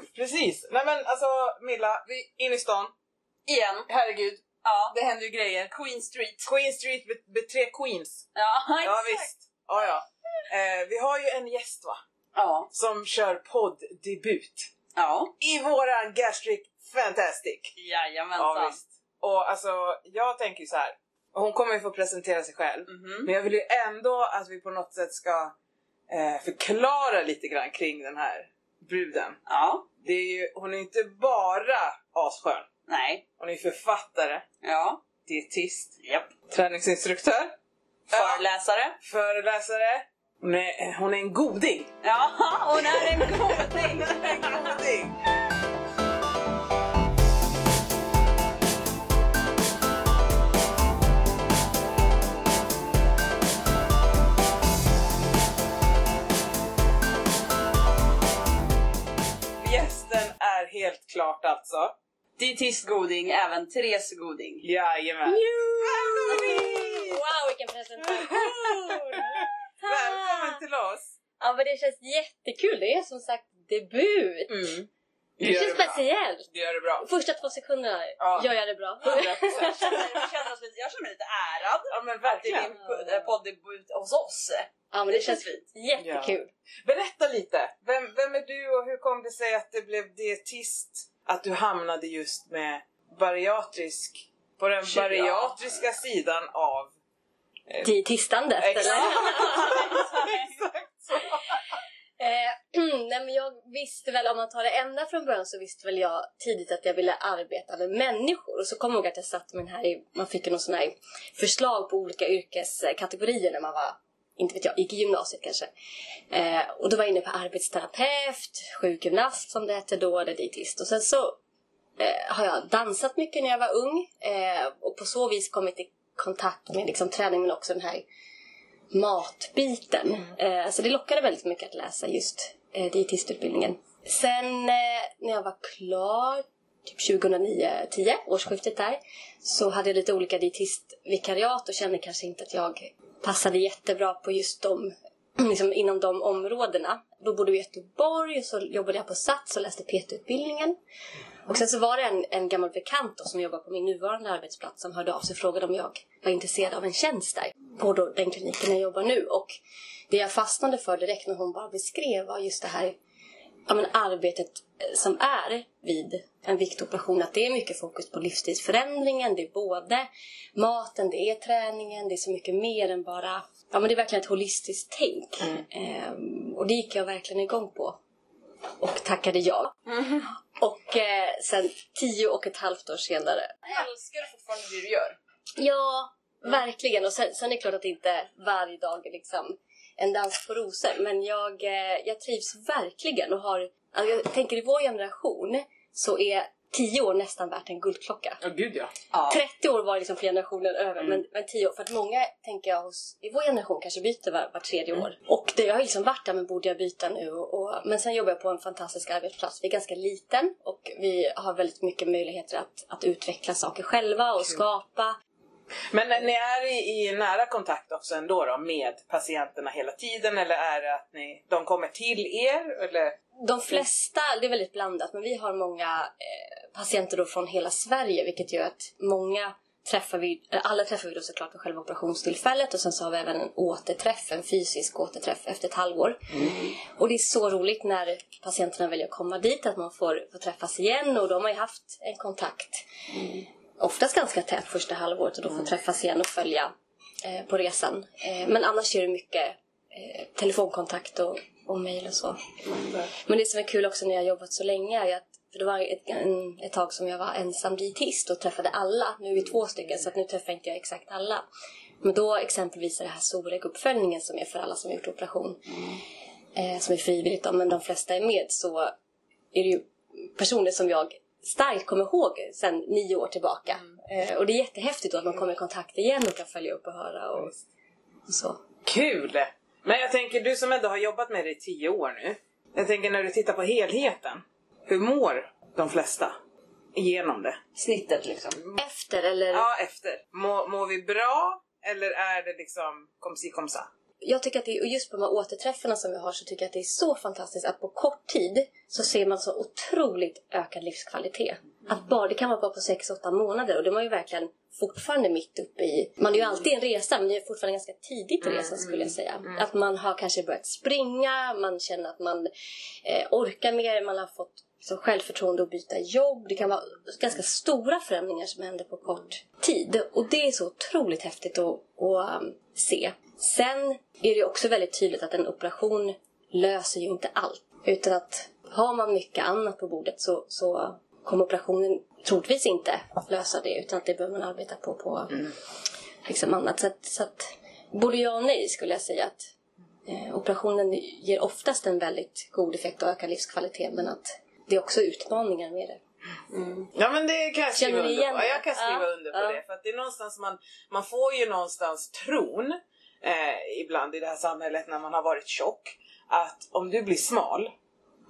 kul! Precis! Nej men alltså Milla, vi in i stan. Igen. Herregud, Ja. det händer ju grejer. Queen Street. Queen Street med, med tre queens. Ja, Ja exakt. visst. Ja, ja. Eh, vi har ju en gäst va? Ja. Som kör podddebut. Ja. I våran Gastric Fantastic. Jajamensan. Ja visst. Och alltså jag tänker ju så här. Hon kommer ju få presentera sig själv. Mhm. Men jag vill ju ändå att vi på något sätt ska eh, förklara lite grann kring den här bruden. Ja. Det är ju, hon är inte bara asskön. Nej. Hon är författare, Ja. dietist, Japp. träningsinstruktör, Föreläsare. föreläsare. Hon är, hon är en goding. Ja, hon är en goding. en goding! Helt klart alltså. Dietist Goding, även Therese Goding. Jajamän. Wow, vilken presentation! Välkommen till oss. Ja, men det känns jättekul. Det är som sagt debut. Mm. Det känns bra. speciellt. Du gör det bra. Första två sekunderna Ja. gör jag det bra. 100%. Jag känner, lite, jag känner mig lite ärad Ja men att det är verkligen. din po- eh, poddebut hos oss. Ja, men det känns fint. jättekul. Berätta lite. Vem, vem är du och hur kom det sig att det blev dietist? Att du hamnade just med bariatrisk, på den Ja. bariatriska sidan av... Dietistandet, Exakt. eller? Exakt. Eh, nej, men jag visste väl, om man tar det ända från början så visste väl jag tidigt att jag ville arbeta med människor. Och så kom jag ihåg att jag satt med den här, i- man fick ju någon sån här förslag på olika yrkeskategorier när man var, inte vet jag, gick i gymnasiet kanske. Eh, och då var jag inne på arbetsterapeut, sjukgymnast som det hette då, eller dietist. Och sen så eh, har jag dansat mycket när jag var ung eh, och på så vis kommit i kontakt med liksom, träning men också den här matbiten. Eh, så det lockade väldigt mycket att läsa just eh, dietistutbildningen. Sen eh, när jag var klar, typ 2009-10, årsskiftet där, så hade jag lite olika dietistvikariat och kände kanske inte att jag passade jättebra på just de, liksom inom de områdena. Då bodde vi i Göteborg och så jobbade jag på Sats och läste PT-utbildningen. Och sen så var det en, en gammal bekant då, som jobbar på min nuvarande arbetsplats som hörde av sig och frågade om jag var intresserad av en tjänst där på då den kliniken jag jobbar nu. Och det jag fastnade för direkt när hon bara beskrev var just det här ja, men arbetet eh, som är vid en viktoperation. Att det är mycket fokus på livsstilsförändringen. Det är både maten, det är träningen, det är så mycket mer än bara... Ja, men det är verkligen ett holistiskt tänk. Ehm, och det gick jag verkligen igång på. Och tackade ja. Och eh, sen tio och ett halvt år senare Älskar du fortfarande det du gör? Ja, verkligen. Och sen, sen är det klart att det inte varje dag är liksom en dans på rosor. Men jag, eh, jag trivs verkligen och har... Alltså jag tänker i vår generation så är tio år nästan värt en guldklocka. Ja gud ja. Ja. 30 år var liksom flera generationer över, men, men 10 år. För att många, tänker jag, hos, i vår generation kanske byter var, var tredje år. Och det, jag har liksom varit där, men borde jag byta nu? Och, och, men sen jobbar jag på en fantastisk arbetsplats. Vi är ganska liten och vi har väldigt mycket möjligheter att, att utveckla saker själva och skapa. Men ni är i, i nära kontakt också ändå då med patienterna hela tiden eller är det att ni, de kommer till er? Eller? De flesta, det är väldigt blandat, men vi har många eh, patienter då från hela Sverige vilket gör att många träffar vi, eller alla träffar vi då såklart vid själva operationstillfället och sen så har vi även en återträff, en fysisk återträff efter ett halvår. Och det är så roligt när patienterna väljer att komma dit att man får, får träffas igen och de har ju haft en kontakt oftast ganska tätt första halvåret och då får träffas igen och följa eh, på resan. Eh, men annars är det mycket eh, telefonkontakt och, och mejl och så. Men det som är kul också när jag har jobbat så länge är att för det var ett, en, ett tag som jag var ensam dietist och träffade alla. Nu är vi två stycken så att nu träffar inte jag exakt alla. Men då exempelvis är det här SOREG-uppföljningen som är för alla som har gjort operation. Eh, som är frivilligt då, men de flesta är med så är det ju personer som jag starkt kommer ihåg sedan nio år tillbaka. Eh, och det är jättehäftigt då att man kommer i kontakt igen och kan följa upp och höra och, och så. Kul! Men jag tänker, du som ändå har jobbat med det i tio år nu. Jag tänker när du tittar på helheten. Hur mår de flesta igenom det? Snittet liksom. Efter eller? Ja, efter. Mår, mår vi bra eller är det liksom kom si kom sa? jag tycker att det, och just på de här återträffarna som vi har så tycker jag att det är så fantastiskt att på kort tid så ser man så otroligt ökad livskvalitet. Att bara, det kan vara bara på 6-8 månader och det var ju verkligen fortfarande mitt uppe i... Man är ju alltid en resa men det är fortfarande ganska tidigt i resan skulle jag säga. Att man har kanske börjat springa, man känner att man eh, orkar mer, man har fått liksom, självförtroende att byta jobb. Det kan vara ganska stora förändringar som händer på kort tid. Och det är så otroligt häftigt att, att um, se. Sen är det också väldigt tydligt att en operation löser ju inte allt. Utan att har man mycket annat på bordet så, så kommer operationen troligtvis inte lösa det. Utan att det behöver man arbeta på på liksom annat. Så att, så att både ja och nej skulle jag säga att eh, operationen ger oftast en väldigt god effekt och ökar livskvalitet. Men att det är också utmaningar med det. Ja men det kan jag skriva under på. Jag kan skriva Ja, under på ja. det. För att det är någonstans man, man får ju någonstans tron eh, ibland i det här samhället när man har varit tjock att om du blir smal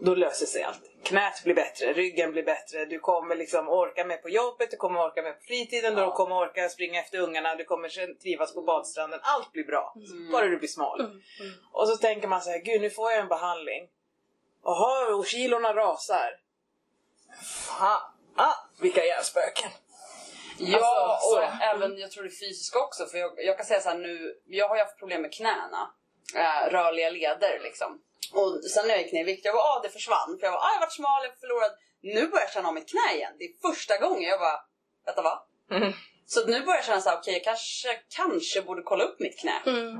då löser sig allt. Knät blir bättre, ryggen blir bättre, du kommer liksom orka med på jobbet, du kommer orka med på fritiden, du kommer orka springa efter ungarna, du kommer trivas på badstranden. Allt blir bra, bara du blir smal. Och så tänker man så här, gud nu får jag en behandling. Jaha, och kilorna rasar. Fan, ah, vilka hjärnspöken. Ja, Alltså, och så. även jag tror det fysiska också. För jag, jag kan säga så här nu, jag har ju haft problem med knäna. Äh, rörliga leder liksom. Och sen när jag gick ner i vikt, jag var ah det försvann. För jag var ah, jag har varit smal, jag har förlorat. Nu börjar jag känna av mitt knä igen. Det är första gången jag bara, vänta va? Mm. Så nu börjar jag känna så här, okej jag kanske, kanske borde kolla upp mitt knä. Mm.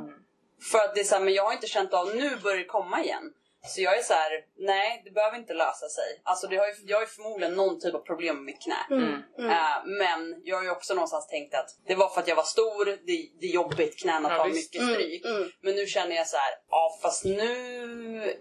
För att det är så här, men jag har inte känt av, nu börjar det komma igen. Så jag är så här, nej det behöver inte lösa sig. Alltså det har ju, jag har ju förmodligen någon typ av problem med mitt knä. Mm. Eh, men jag har ju också någonstans tänkt att det var för att jag var stor, det, det är jobbigt, knäna Ja, tar visst. mycket stryk. Mm, mm. Men nu känner jag så här, ja fast nu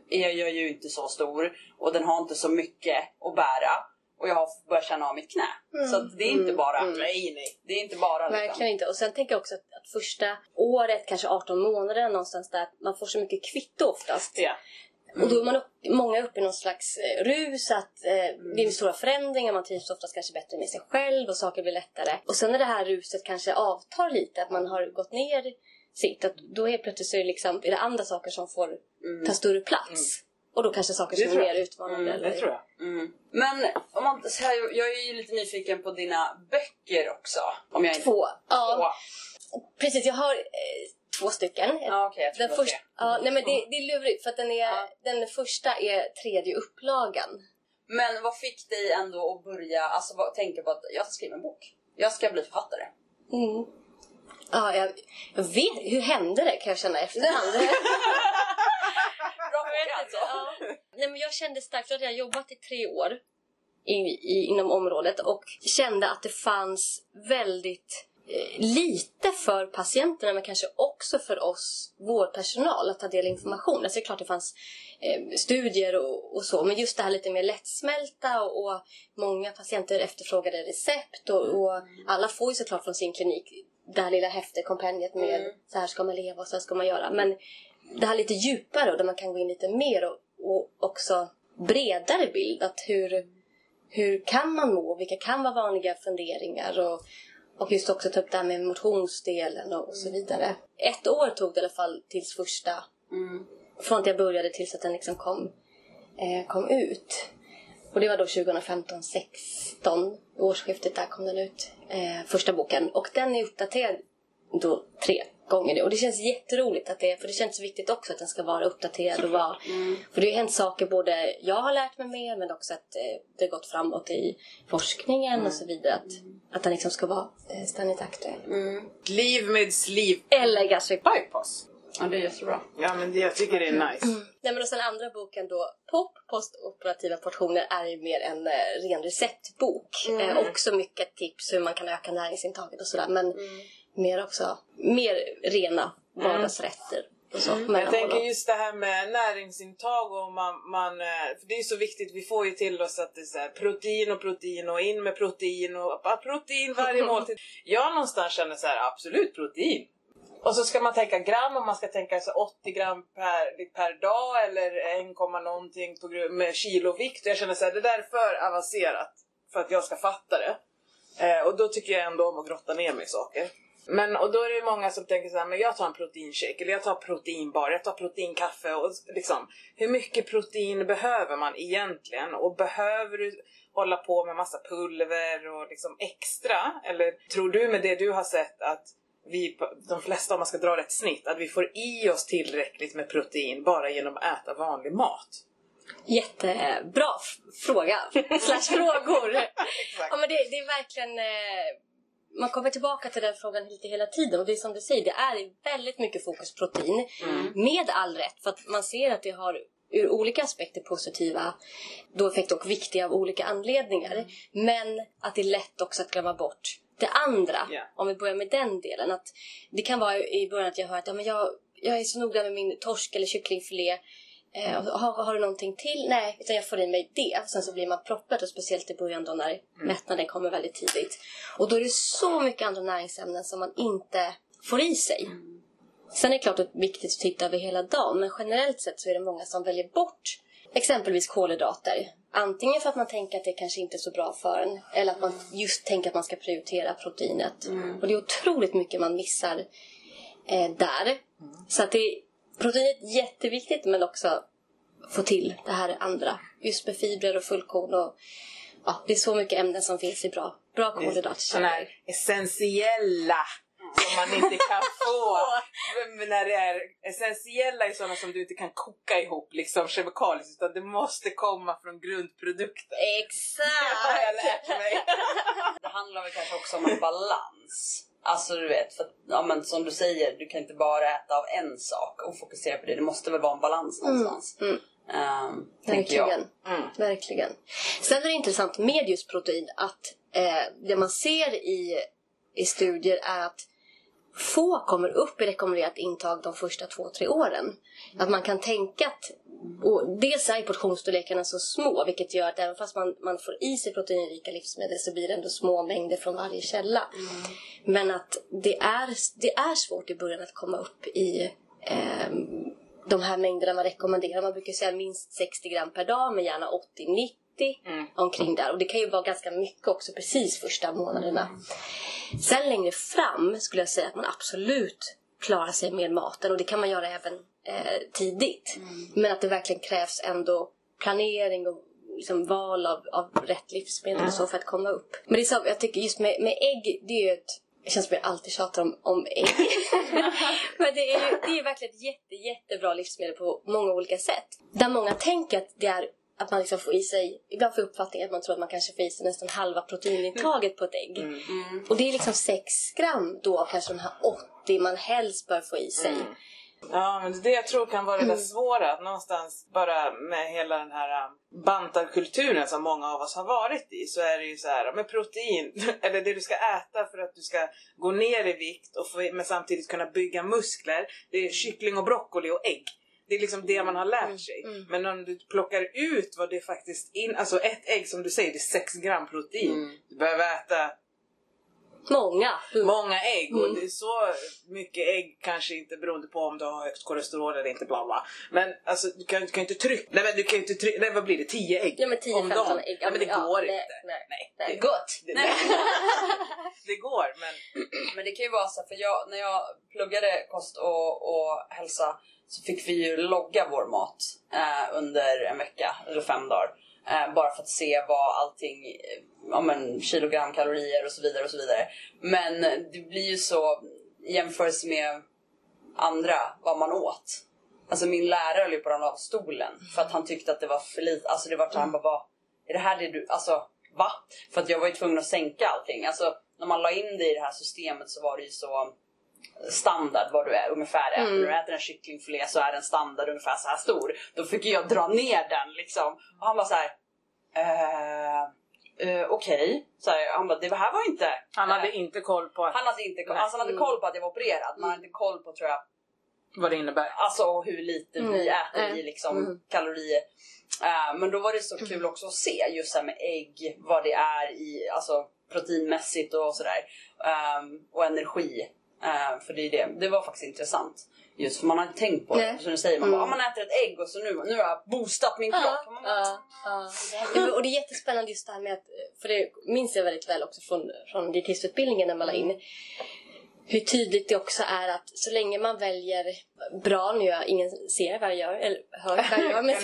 är jag ju inte så stor och den har inte så mycket att bära. Och jag har börjat känna av mitt knä. Så att det är inte bara, Nej, nej. det är inte bara liksom. Verkligen inte. Och sen tänker jag också att, att första året, kanske 18 månader någonstans där, att man får så mycket kvitto oftast. Ja. Och då är man upp, många uppe i någon slags eh, rus, att eh, det är stora förändringar, man trivs oftast kanske bättre med sig själv och saker blir lättare. Och sen när det här ruset kanske avtar lite, att man har gått ner sitt, att då helt plötsligt så är det, liksom, är det andra saker som får ta större plats. Och då kanske saker som är mer utmanande. eller- Det tror jag. Mm. Men om man, så här, jag är ju lite nyfiken på dina böcker också. Om jag inte... Två. Ja, Två. precis. Jag har eh, två stycken. Jag tror Den första, ja, nej men det, det är lurigt för att den, är, Ja. den första är tredje upplagan. Men vad fick dig ändå att börja alltså, vad, tänka på att jag ska skriva en bok? Jag ska bli författare. Mm. Ja, jag, jag vet Hur hände det kan jag känna efterhand. Bra fråga alltså. ja. Nej, men jag kände starkt, att jag har jobbat i tre år i, i, inom området och kände att det fanns väldigt lite för patienterna men kanske också för oss vårdpersonal att ta del av information. Alltså det är klart det fanns eh, studier och, och så men just det här lite mer lättsmälta och, och många patienter efterfrågade recept och, och alla får ju såklart från sin klinik det här lilla häftet, kompendiet med Mm. så här ska man leva och så här ska man göra. Men det här lite djupare och där man kan gå in lite mer och, och också bredare bild. Att hur, hur kan man må? Vilka kan vara vanliga funderingar? Och, och just också ta upp det här med motionsdelen och, så vidare. Ett år tog det i alla fall tills första, Mm. från att jag började tills att den liksom kom, eh, kom ut. Och det var då 2015-16, årsskiftet där kom den ut, eh, första boken. Och den är uppdaterad då tre gånger nu. Och det känns jätteroligt att det, för det känns viktigt också att den ska vara uppdaterad och vara, för det har hänt saker både jag har lärt mig mer men också att eh, det har gått framåt i forskningen och så vidare. Att, att den liksom ska vara eh, ständigt aktuell. Liv med sliv. Eller gastric Bypass. Ja, det är jättebra. Ja men det, jag tycker det är nice. Nej men och sen andra boken då, POP, postoperativa portioner, är ju mer en eh, ren receptbok. Eh, också mycket tips hur man kan öka näringsintaget och sådär. Men mer också, mer rena vardagsrätter och så. Jag mellanmål tänker just det här med näringsintag och man, man, eh, för det är så viktigt, vi får ju till oss att det är så här, protein och protein och in med protein och bara protein varje måltid. Jag någonstans känner så här, absolut protein. Och så ska man tänka gram och man ska tänka så 80 gram per, per dag eller 1, någonting på med kilovikt. Jag känner så här, det där är för avancerat för att jag ska fatta det. Eh, och då tycker jag ändå om att grotta ner mig i saker. Men och då är det många som tänker så här, men jag tar en proteinshake eller jag tar proteinbar, jag tar proteinkaffe och liksom hur mycket protein behöver man egentligen och behöver du hålla på med massa pulver och liksom extra? Eller tror du med det du har sett att vi, de flesta om man ska dra ett snitt, att vi får i oss tillräckligt med protein bara genom att äta vanlig mat? Jättebra fråga. Slash frågor. ja, men det, det är verkligen... Eh, man kommer tillbaka till den frågan lite hela tiden och det är som du säger, det är väldigt mycket fokus protein. Med all rätt, för att man ser att det har ur olika aspekter positiva då effekter och viktiga av olika anledningar. Men att det är lätt också att glömma bort det andra. Ja. Om vi börjar med den delen. Att det kan vara i början att jag hör att ja, men jag, jag är så noga med min torsk eller kycklingfilé. Eh, har, har du någonting till? Nej, utan jag får i mig det. Sen så blir man proppad och speciellt i början då när mättnaden kommer väldigt tidigt. Och då är det så mycket andra näringsämnen som man inte får i sig. Sen är det klart att det är viktigt att titta över hela dagen men generellt sett så är det många som väljer bort exempelvis kolhydrater. Antingen för att man tänker att det kanske inte är så bra för en eller att man just tänker att man ska prioritera proteinet. Och det är otroligt mycket man missar eh, där. Så att det är proteinet är jätteviktigt men också få till det här andra. Just med fibrer och fullkorn och ja, det är så mycket ämnen som finns i bra, bra Sådana kolhydratkällor. här essentiella som man inte kan få. Men när det är essentiella är sådana som du inte kan koka ihop liksom kemikaliskt utan det måste komma från grundprodukten. Det har Exakt! jag lärt mig. Det handlar väl kanske också om en balans. Alltså du vet, för att, ja, men som du säger, du kan inte bara äta av en sak och fokusera på det. Det måste väl vara en balans någonstans. mm. Tänker jag. Verkligen. Mm. Verkligen. Sen är det intressant med just protein att eh, det man ser i, i studier är att få kommer upp i rekommenderat intag de första två, tre åren. Att man kan tänka att och dels är portionsstorlekarna så små vilket gör att även fast man, man får i sig proteinrika livsmedel så blir det ändå små mängder från varje källa. Men att det är, det är svårt i början att komma upp i ehm, de här mängderna man rekommenderar. Man brukar säga minst 60 gram per dag men gärna 80-90 Mm. omkring där. Och det kan ju vara ganska mycket också precis första månaderna. Sen längre fram skulle jag säga att man absolut klarar sig med maten och det kan man göra även eh, tidigt. Men att det verkligen krävs ändå planering och liksom val av, av rätt livsmedel och så för att komma upp. Men det är så, jag tycker just med, med ägg, det är ju ett det känns som jag alltid tjatar om, om ägg. Men det är ju det är verkligen ett jätte, jättebra livsmedel på många olika sätt. Där många tänker att det är att man liksom får i sig, ibland får uppfattningen att man tror att man kanske får i sig nästan halva proteinintaget på ett ägg. Mm. Och det är liksom 6 gram då av kanske de här 80 man helst bör få i sig. Ja, men det är det jag tror kan vara det där svåra. Att någonstans bara med hela den här um, bantarkulturen som många av oss har varit i så är det ju så här med protein, eller det du ska äta för att du ska gå ner i vikt och få, men samtidigt kunna bygga muskler. Det är kyckling och broccoli och ägg. Det är liksom det man har lärt sig. Men om du plockar ut vad det faktiskt in, alltså ett ägg som du säger, det är 6 gram protein. Du behöver äta Många. Mm. Många ägg och det är så mycket ägg kanske inte beroende på om du har högt kolesterol eller inte bla bla. Men alltså du kan, du kan inte trycka, nej men du kan inte trycka, nej vad blir det, 10 ägg? Ja men 10-15 om dagen? ägg. Ja men det Ja, går nej, inte. nej. Nej, Nej. det, Gott! det, det, det går men Men det kan ju vara så, för jag, när jag pluggade kost och, och hälsa så fick vi ju logga vår mat eh, under en vecka, eller fem dagar. Eh, bara för att se vad allting, eh, ja men kilogram kalorier och så vidare och så vidare. Men det blir ju så i jämförelse med andra, vad man åt. Alltså min lärare höll ju på att ramla av stolen för att han tyckte att det var för lite. Alltså det var så han bara, vad, är det här det du, alltså va? För att jag var ju tvungen att sänka allting. Alltså när man la in det i det här systemet så var det ju så standard vad du är ungefär äter. När du äter en kycklingfilé så är den standard ungefär så här stor. Då fick jag dra ner den liksom. Och han var så här. Eh, eh, Okej. Så här, Han bara, det här var inte... han hade eh, inte koll på han hade inte koll, alltså han hade koll på att jag var opererad. Men han hade inte koll på tror jag vad det innebär. Alltså hur lite vi Mm, äter nej. i liksom Mm. kalorier. Eh, men då var det så kul också att se just här med ägg, vad det är i, alltså proteinmässigt och sådär. Ehm, och energi. Eh, för det är det. Det var faktiskt intressant. Just för man har inte tänkt på det. Som du säger, man, Mm. bara, ah, man äter ett ägg och så nu, nu har jag boostat min kropp. Ja, Man ja, ja. Och det är jättespännande just det här med att, för det minns jag väldigt väl också från, från dietistutbildningen när man la in hur tydligt det också är att så länge man väljer bra, nu gör ingen ser vad jag gör, eller hör vad jag gör med.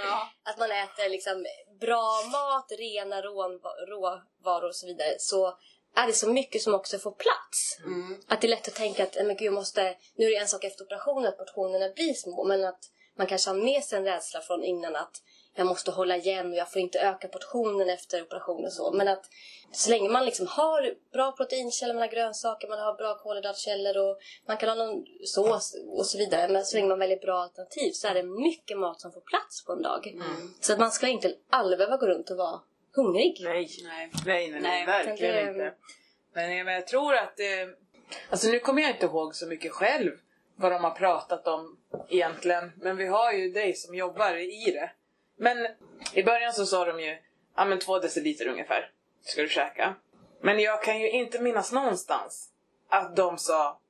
Ja. Att man äter liksom bra mat, rena råva- råvaror och så vidare så är det så mycket som också får plats. Mm. Att det är lätt att tänka att men gud, måste, nu är det en sak efter operationen att portionerna blir små men att man kanske har med sig en rädsla från innan att jag måste hålla igen och jag får inte öka portionen efter operationen så. Men att så länge man liksom har bra proteinkällor, man har grönsaker, man har bra kolhydratkällor och man kan ha någon sås och så vidare. Men så länge man väljer bra alternativ så är det mycket mat som får plats på en dag. Så att man ska inte aldrig behöva gå runt och vara hungrig. Nej. Nej. Nej, nej, nej, verkligen det- inte. Men jag, men jag tror att det... Alltså nu kommer jag inte ihåg så mycket själv vad de har pratat om egentligen. Men vi har ju dig som jobbar i det. Men i början så sa de ju, ja men två deciliter ungefär ska du käka. Men jag kan ju inte minnas någonstans att de sa,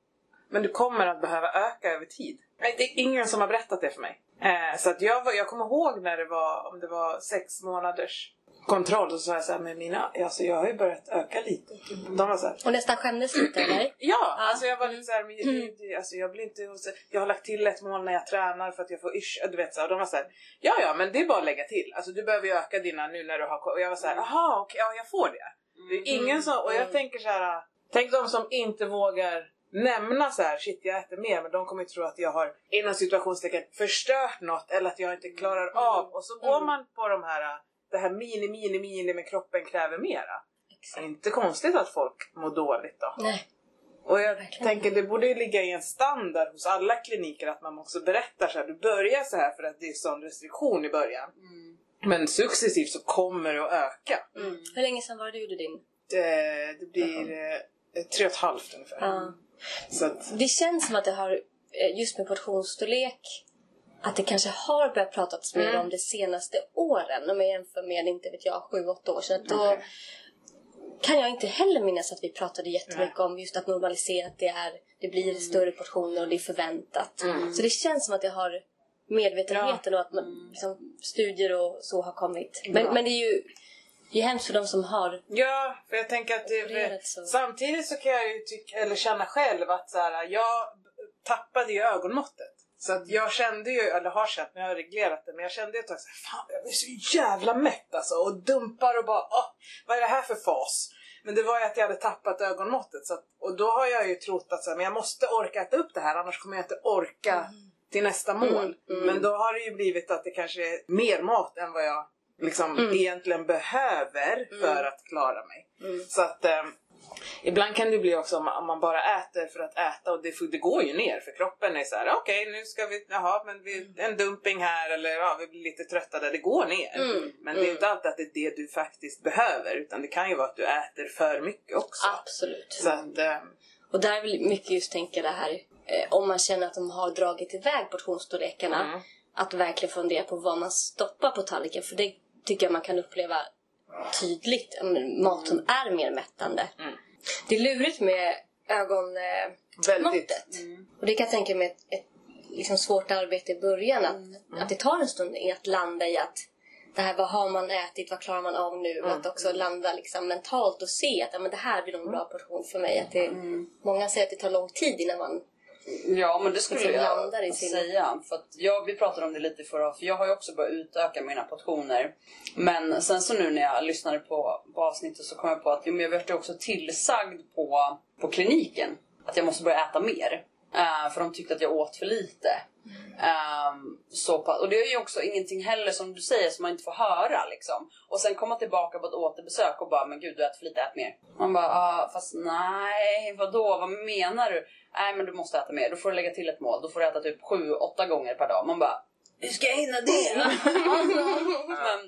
men du kommer att behöva öka över tid. Nej, Det är ingen som har berättat det för mig. Eh, så att jag, jag kommer ihåg när det var, om det var sex månaders kontroll så sa jag såhär, men mina, alltså jag har ju börjat öka lite. De var såhär, Och nästan skämdes lite eller? Ja, alltså jag var lite såhär, men det, alltså jag blir inte, jag har lagt till ett mål när jag tränar för att jag får yrs, du vet så här, och de var såhär, ja ja men det är bara att lägga till, alltså du behöver ju öka dina nu när du har och jag var såhär, jaha okej, ja jag får det. Det är ingen som, och jag tänker så här, tänk de som inte vågar nämna så här, shit jag äter mer, men de kommer ju tro att jag har inom situationstecken förstört något eller att jag inte klarar av. Och så går man på de här, det här mini mini mini men kroppen kräver mera. Det är inte konstigt att folk mår dåligt då. Nej. Och jag Verkligen. tänker det borde ju ligga i en standard hos alla kliniker att man också berättar så här. Du börjar så här för att det är sån restriktion i början. Mm. Men successivt så kommer det att öka. Mm. Hur länge sedan var det du gjorde din? Det, det blir eh, tre och ett halvt ungefär. Ja. Så att, Det känns som att det har, eh, just med portionsstorlek, att det kanske har börjat pratats mer Mm. om de senaste åren. Om jag jämför med, inte vet jag, sju, åtta år sedan. Då Okej. kan jag inte heller minnas att vi pratade jättemycket om just att normalisera att det, är, det blir större portioner och det är förväntat. Mm. Så det känns som att det har medvetenheten och att man, liksom, studier och så har kommit. Men, men det är ju det är hemskt för de som har ja, för jag tänker att det, så. samtidigt så kan jag ju tycka, eller känna själv att så här, jag tappade ju ögonmåttet. Så att jag kände ju, eller har känt, nu har jag reglerat det, men jag kände ett tag såhär, fan jag blir så jävla mätt alltså och dumpar och bara, åh, vad är det här för fas? Men det var ju att jag hade tappat ögonmåttet så att, och då har jag ju trott att så här, men jag måste orka äta upp det här annars kommer jag inte orka till nästa mål. mm. Men då har det ju blivit att det kanske är mer mat än vad jag liksom Mm. egentligen behöver för att klara mig. Mm. Så att eh, ibland kan det bli också om man, bara äter för att äta och det, det går ju ner för kroppen är så här: okej nu ska vi, jaha men vi, en dumping här eller ja, vi blir lite trötta där, det går ner. Mm, Men det är inte alltid att det är det du faktiskt behöver utan det kan ju vara att du äter för mycket också. absolut. Så att, eh, Och där vill mycket just tänka det här eh, om man känner att de har dragit iväg portionsstorlekarna. Mm. Att verkligen fundera på vad man stoppar på tallriken. För det tycker jag man kan uppleva tydligt. ja, men Mat som är mer mättande. Mm. Det är lurigt med ögonmåttet. väldigt. Och det kan jag tänka mig ett, ett liksom svårt arbete i början. Att, Mm. att det tar en stund att landa i att det här, vad har man ätit, vad klarar man av nu? Och att Mm. också landa liksom mentalt och se att ja, men det här blir en bra portion för mig. Att det, Många säger att det tar lång tid innan man... Ja men det skulle Liksom jag i sin- säga. För jag, vi pratade om det lite förra för jag har ju också börjat utöka mina portioner. Men sen så nu när jag lyssnade på, på avsnittet så kom jag på att jo, jag ju också tillsagd på, på kliniken att jag måste börja äta mer. Eh, för de tyckte att jag åt för lite. Ehm, så pass, och det är ju också ingenting heller som du säger som man inte får höra liksom. Och sen komma tillbaka på ett återbesök och bara men gud du äter för lite, ät mer. Man bara ah, fast nej vadå vad menar du? Nej men du måste äta mer, då får du lägga till ett mål. Då får du äta typ 7-8 gånger per dag. Man bara hur ska jag hinna det? men,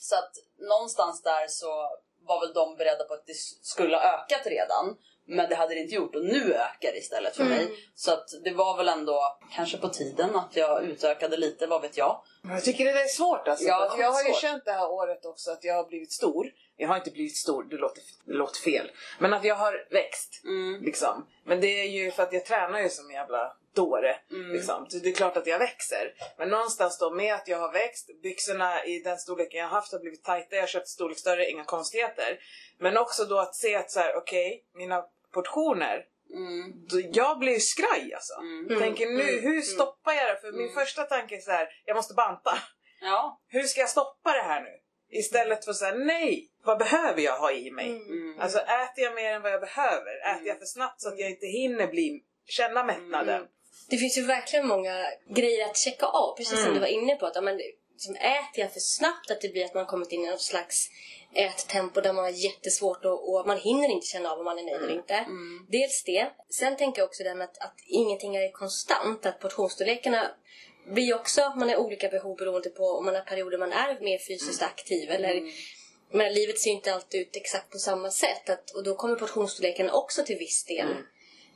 så att någonstans där så var väl de beredda på att det skulle ha ökat redan. Men det hade det inte gjort och nu ökar det istället för mig. Så att det var väl ändå kanske på tiden att jag utökade lite, vad vet jag. Jag tycker det är svårt alltså. Ja, jag har ju skitsvårt. känt det här året också att jag har blivit stor. Jag har inte blivit stor, det låter, det låter fel. Men att jag har växt. Mm. Liksom. Men det är ju för att jag tränar ju som en jävla dåre. Mm. Liksom. Så det är klart att jag växer. Men någonstans då med att jag har växt, byxorna i den storleken jag har haft har blivit tajta, jag har köpt storlek större, inga konstigheter. Men också då att se att så här, okej, mina portioner Mm. då jag blir ju skraj alltså. Mm. Tänker nu, Mm. hur stoppar jag det? För min Mm. första tanke är så här, jag måste banta. Ja. Hur ska jag stoppa det här nu? Istället för att säga nej, vad behöver jag ha i mig? Mm. Alltså äter jag mer än vad jag behöver? Äter jag för snabbt så att jag inte hinner bli, känna mättnaden? Mm. Det finns ju verkligen många grejer att checka av, precis som Mm. du var inne på. Att, men, liksom, äter jag för snabbt att det blir att man kommit in i något slags ättempo där man har jättesvårt och, och man hinner inte känna av om man är nöjd eller inte. Mm. Dels det. Sen tänker jag också det med att, att ingenting är konstant. Att portionsstorlekarna blir också, man har olika behov beroende på om man har perioder man är mer fysiskt aktiv eller Mm. men livet ser ju inte alltid ut exakt på samma sätt att, och då kommer portionsstorleken också till viss del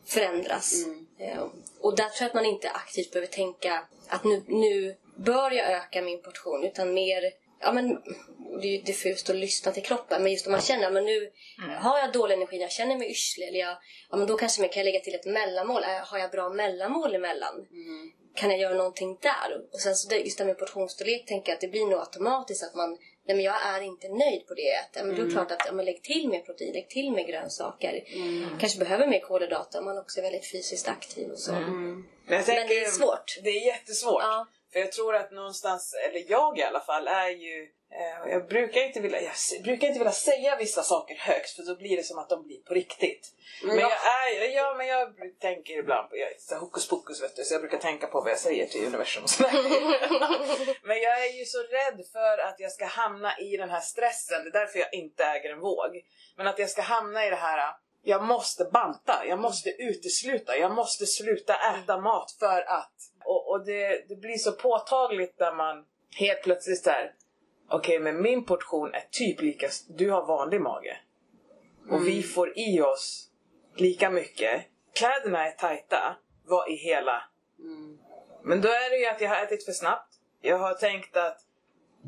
förändras. Mm. Eh, och där tror jag att man inte aktivt behöver tänka att nu, nu bör jag öka min portion utan mer Ja men det är ju diffust att lyssna till kroppen men just om man känner men nu har jag dålig energi, jag känner mig yrslig eller jag, ja men då kanske man kan lägga till ett mellanmål. Är- Har jag bra mellanmål emellan? Mm. kan jag göra någonting där? Och sen så det, just det med portionsstorlek tänker jag att det blir nog automatiskt att man Nej men jag är inte nöjd på det jag äter. Men då är det klart att ja, men lägg till mer protein, lägg till mer grönsaker. Kanske behöver mer kolhydrater om man också är väldigt fysiskt aktiv och så. Mm. Men, jag Men det är svårt. Det är jättesvårt. Ja. För jag tror att någonstans, eller jag i alla fall, är ju... Eh, jag, brukar inte vilja, jag brukar inte vilja säga vissa saker högt för då blir det som att de blir på riktigt. Men Ja. jag är, ja, men jag tänker ibland på, jag är så hokus pokus vet du, så jag brukar tänka på vad jag säger till universum. och sådär. men jag är ju så rädd för att jag ska hamna i den här stressen, det är därför jag inte äger en våg. Men att jag ska hamna i det här, jag måste banta, jag måste utesluta, jag måste sluta äta mat för att. Och, och det, det blir så påtagligt när man helt plötsligt där okej men min portion är typ lika, du har vanlig mage. Och vi får i oss lika mycket. Kläderna är tajta, vad i hela? Mm. Men då är det ju att jag har ätit för snabbt. Jag har tänkt att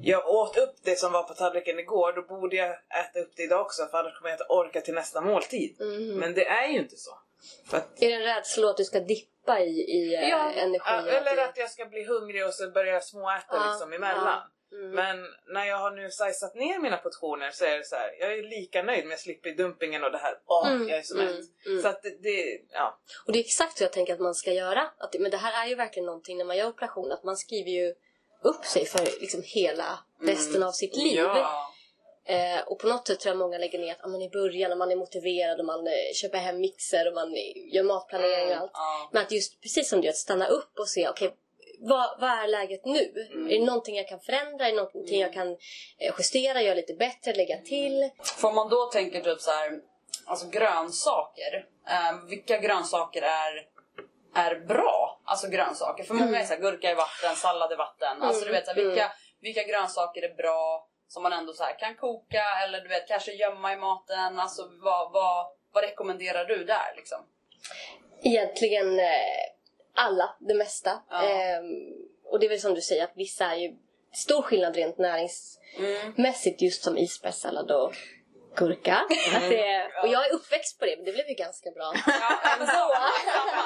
jag åt upp det som var på tallriken igår, då borde jag äta upp det idag också för annars kommer jag inte orka till nästa måltid. Mhm. Men det är ju inte så. För att, Är det en rädsla att du ska dippa i, i eh, energi? ja, och eller att jag ska bli hungrig och så börja jag småäta Ja, liksom emellan. Mm. Men när jag har nu sajsat ner mina portioner så är det så här, jag är lika nöjd men jag slipper dumpingen och det här, åh Mm, jag är så mm, mätt. mm. Så att det, det, ja. Och det är exakt så jag tänker att man ska göra. Att, men det här är ju verkligen någonting när man gör operation att man skriver ju upp sig för liksom hela resten av sitt liv. Ja. Eh, och på något sätt tror jag många lägger ner att ja, men i början när man är motiverad och man eh, köper hem mixer och man eh, gör matplanering och allt. Ja. Men att just precis som du att stanna upp och se okej vad, vad är läget nu? Är det någonting jag kan förändra? Är det någonting jag kan eh, justera, göra lite bättre, lägga till? Får man då tänka typ så här, alltså grönsaker. Eh, vilka grönsaker är, är bra? Alltså grönsaker. För många är så här, gurka i vatten, sallad i vatten. Alltså du vet så här, vilka, vilka grönsaker är bra som man ändå så här, kan koka eller du vet kanske gömma i maten. Alltså vad, vad, vad rekommenderar du där liksom? Egentligen eh, alla, det mesta. Ja. Ehm, och det är väl som du säger att vissa är ju stor skillnad rent näringsmässigt just som isbergssallad och gurka. Att det, och jag är uppväxt på det men det blev ju ganska bra. Ja, men så.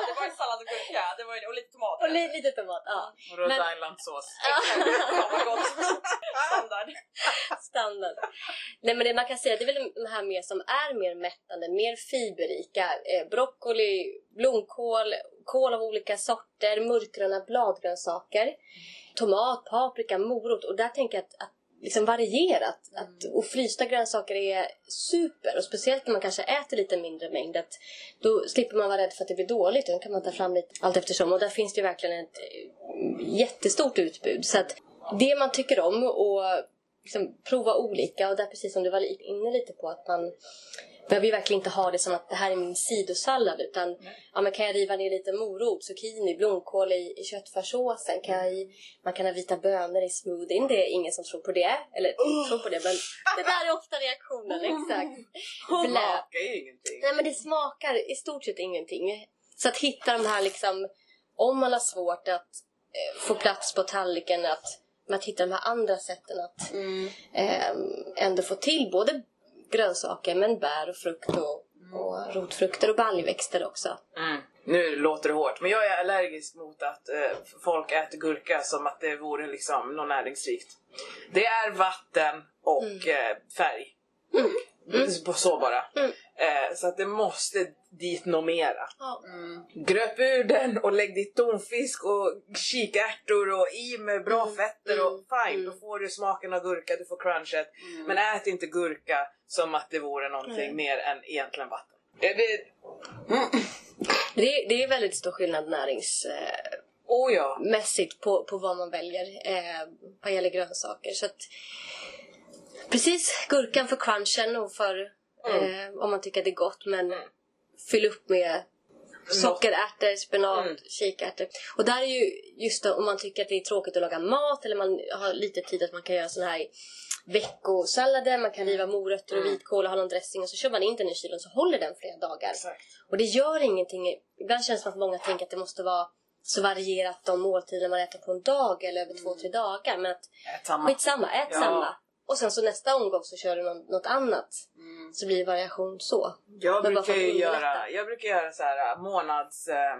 det var ju sallad och gurka det var ju, och lite tomater. och li, lite tomat, ja. Och Rhode Men- Island-sås. Standard. Standard. Nej men det man kan säga det är väl de här mer som är mer mättande, mer fiberrika. Eh, broccoli, blomkål, kål av olika sorter, mörkgröna bladgrönsaker, tomat, paprika, morot. Och där tänker jag att, att liksom varierat. Att, och frysta grönsaker är super. Och speciellt när man kanske äter lite mindre mängd. Att då slipper man vara rädd för att det blir dåligt. Då kan man ta fram lite allt eftersom. Och där finns det ju verkligen ett eh, jättestort utbud. Så att det man tycker om och liksom prova olika. Och där precis som du var inne lite på att man behöver ju verkligen inte ha det som att det här är min sidosallad utan ja, men kan jag riva ner lite morot, zucchini, blomkål i, i köttfärssåsen? Kan jag i, man kan ha vita bönor i smoothien. Det är ingen som tror på det. Eller tror på det men det där är ofta reaktionen. Exakt. Det Blä. smakar ju ingenting. Nej men det smakar i stort sett ingenting. Så att hitta de här liksom, om man har svårt att eh, få plats på tallriken, att, att hitta de här andra sätten att Mm. ehm, ändå få till både grönsaker men bär och frukt och, och rotfrukter och baljväxter också. Mm. Nu låter det hårt, men jag är allergisk mot att eh, folk äter gurka som att det vore liksom något näringsrikt. Det är vatten och eh, färg. På Så bara. Mm. Eh, så att det måste dit något mera. Ja. Gröp ur den och lägg dit tonfisk och kikärtor och i med bra Mm, fetter och mm, fine, mm. då får du smaken av gurka, du får crunchet. Men ät inte gurka som att det vore någonting mer än egentligen vatten. Är det... Det, är- det är väldigt stor skillnad näringsmässigt Oh ja. på, på vad man väljer eh, vad gäller grönsaker. Så att, precis, gurkan för crunchen och för Mm. eh, om man tycker att det är gott men fyll upp med sockerärtor, spenat, Mm. kikärtor. Och där är ju just då, om man tycker att det är tråkigt att laga mat eller man har lite tid att man kan göra såna här veckosallader, man kan riva morötter och Mm. vitkål och ha någon dressing och så kör man in den i kylen så håller den flera dagar. Exakt. Och det gör ingenting. Ibland känns det som att många tänker att det måste vara så varierat de måltider man äter på en dag eller över två, tre dagar. Men att Ät samma. skitsamma, ät Ja. samma. Och sen så nästa omgång så kör du något, annat. Så blir det variation så. Jag Men brukar ju göra, jag brukar göra så här äh, månads, eh,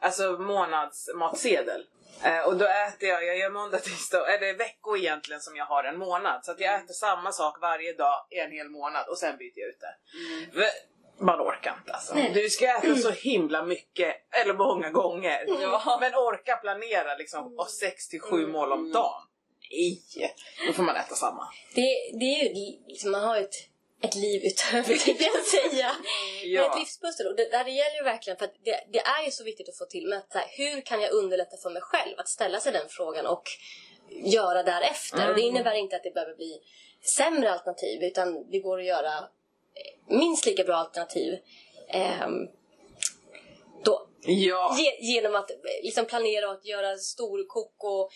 alltså månadsmatsedel. Eh, och då äter jag, jag gör måndag, tisdag, eller veckor egentligen som jag har en månad. Så att jag äter samma sak varje dag i en hel månad och sen byter jag ut det. För Man orkar inte alltså. Nej. Du ska äta så himla mycket, eller många gånger. Ja. Men orka planera liksom av 6 till 7 mål om dagen. Nej! Då får man äta samma. Det, det är ju liksom, man har ju ett, ett liv utöver tänkte jag säga. Ja. Men ett livspussel. Och det, där det gäller ju verkligen, för att det, det är ju så viktigt att få till med att här, hur kan jag underlätta för mig själv att ställa sig den frågan och göra därefter. Och det innebär inte att det behöver bli sämre alternativ utan det går att göra eh, minst lika bra alternativ. ehm, då, Ja. Ge, genom att eh, liksom planera och att göra storkok och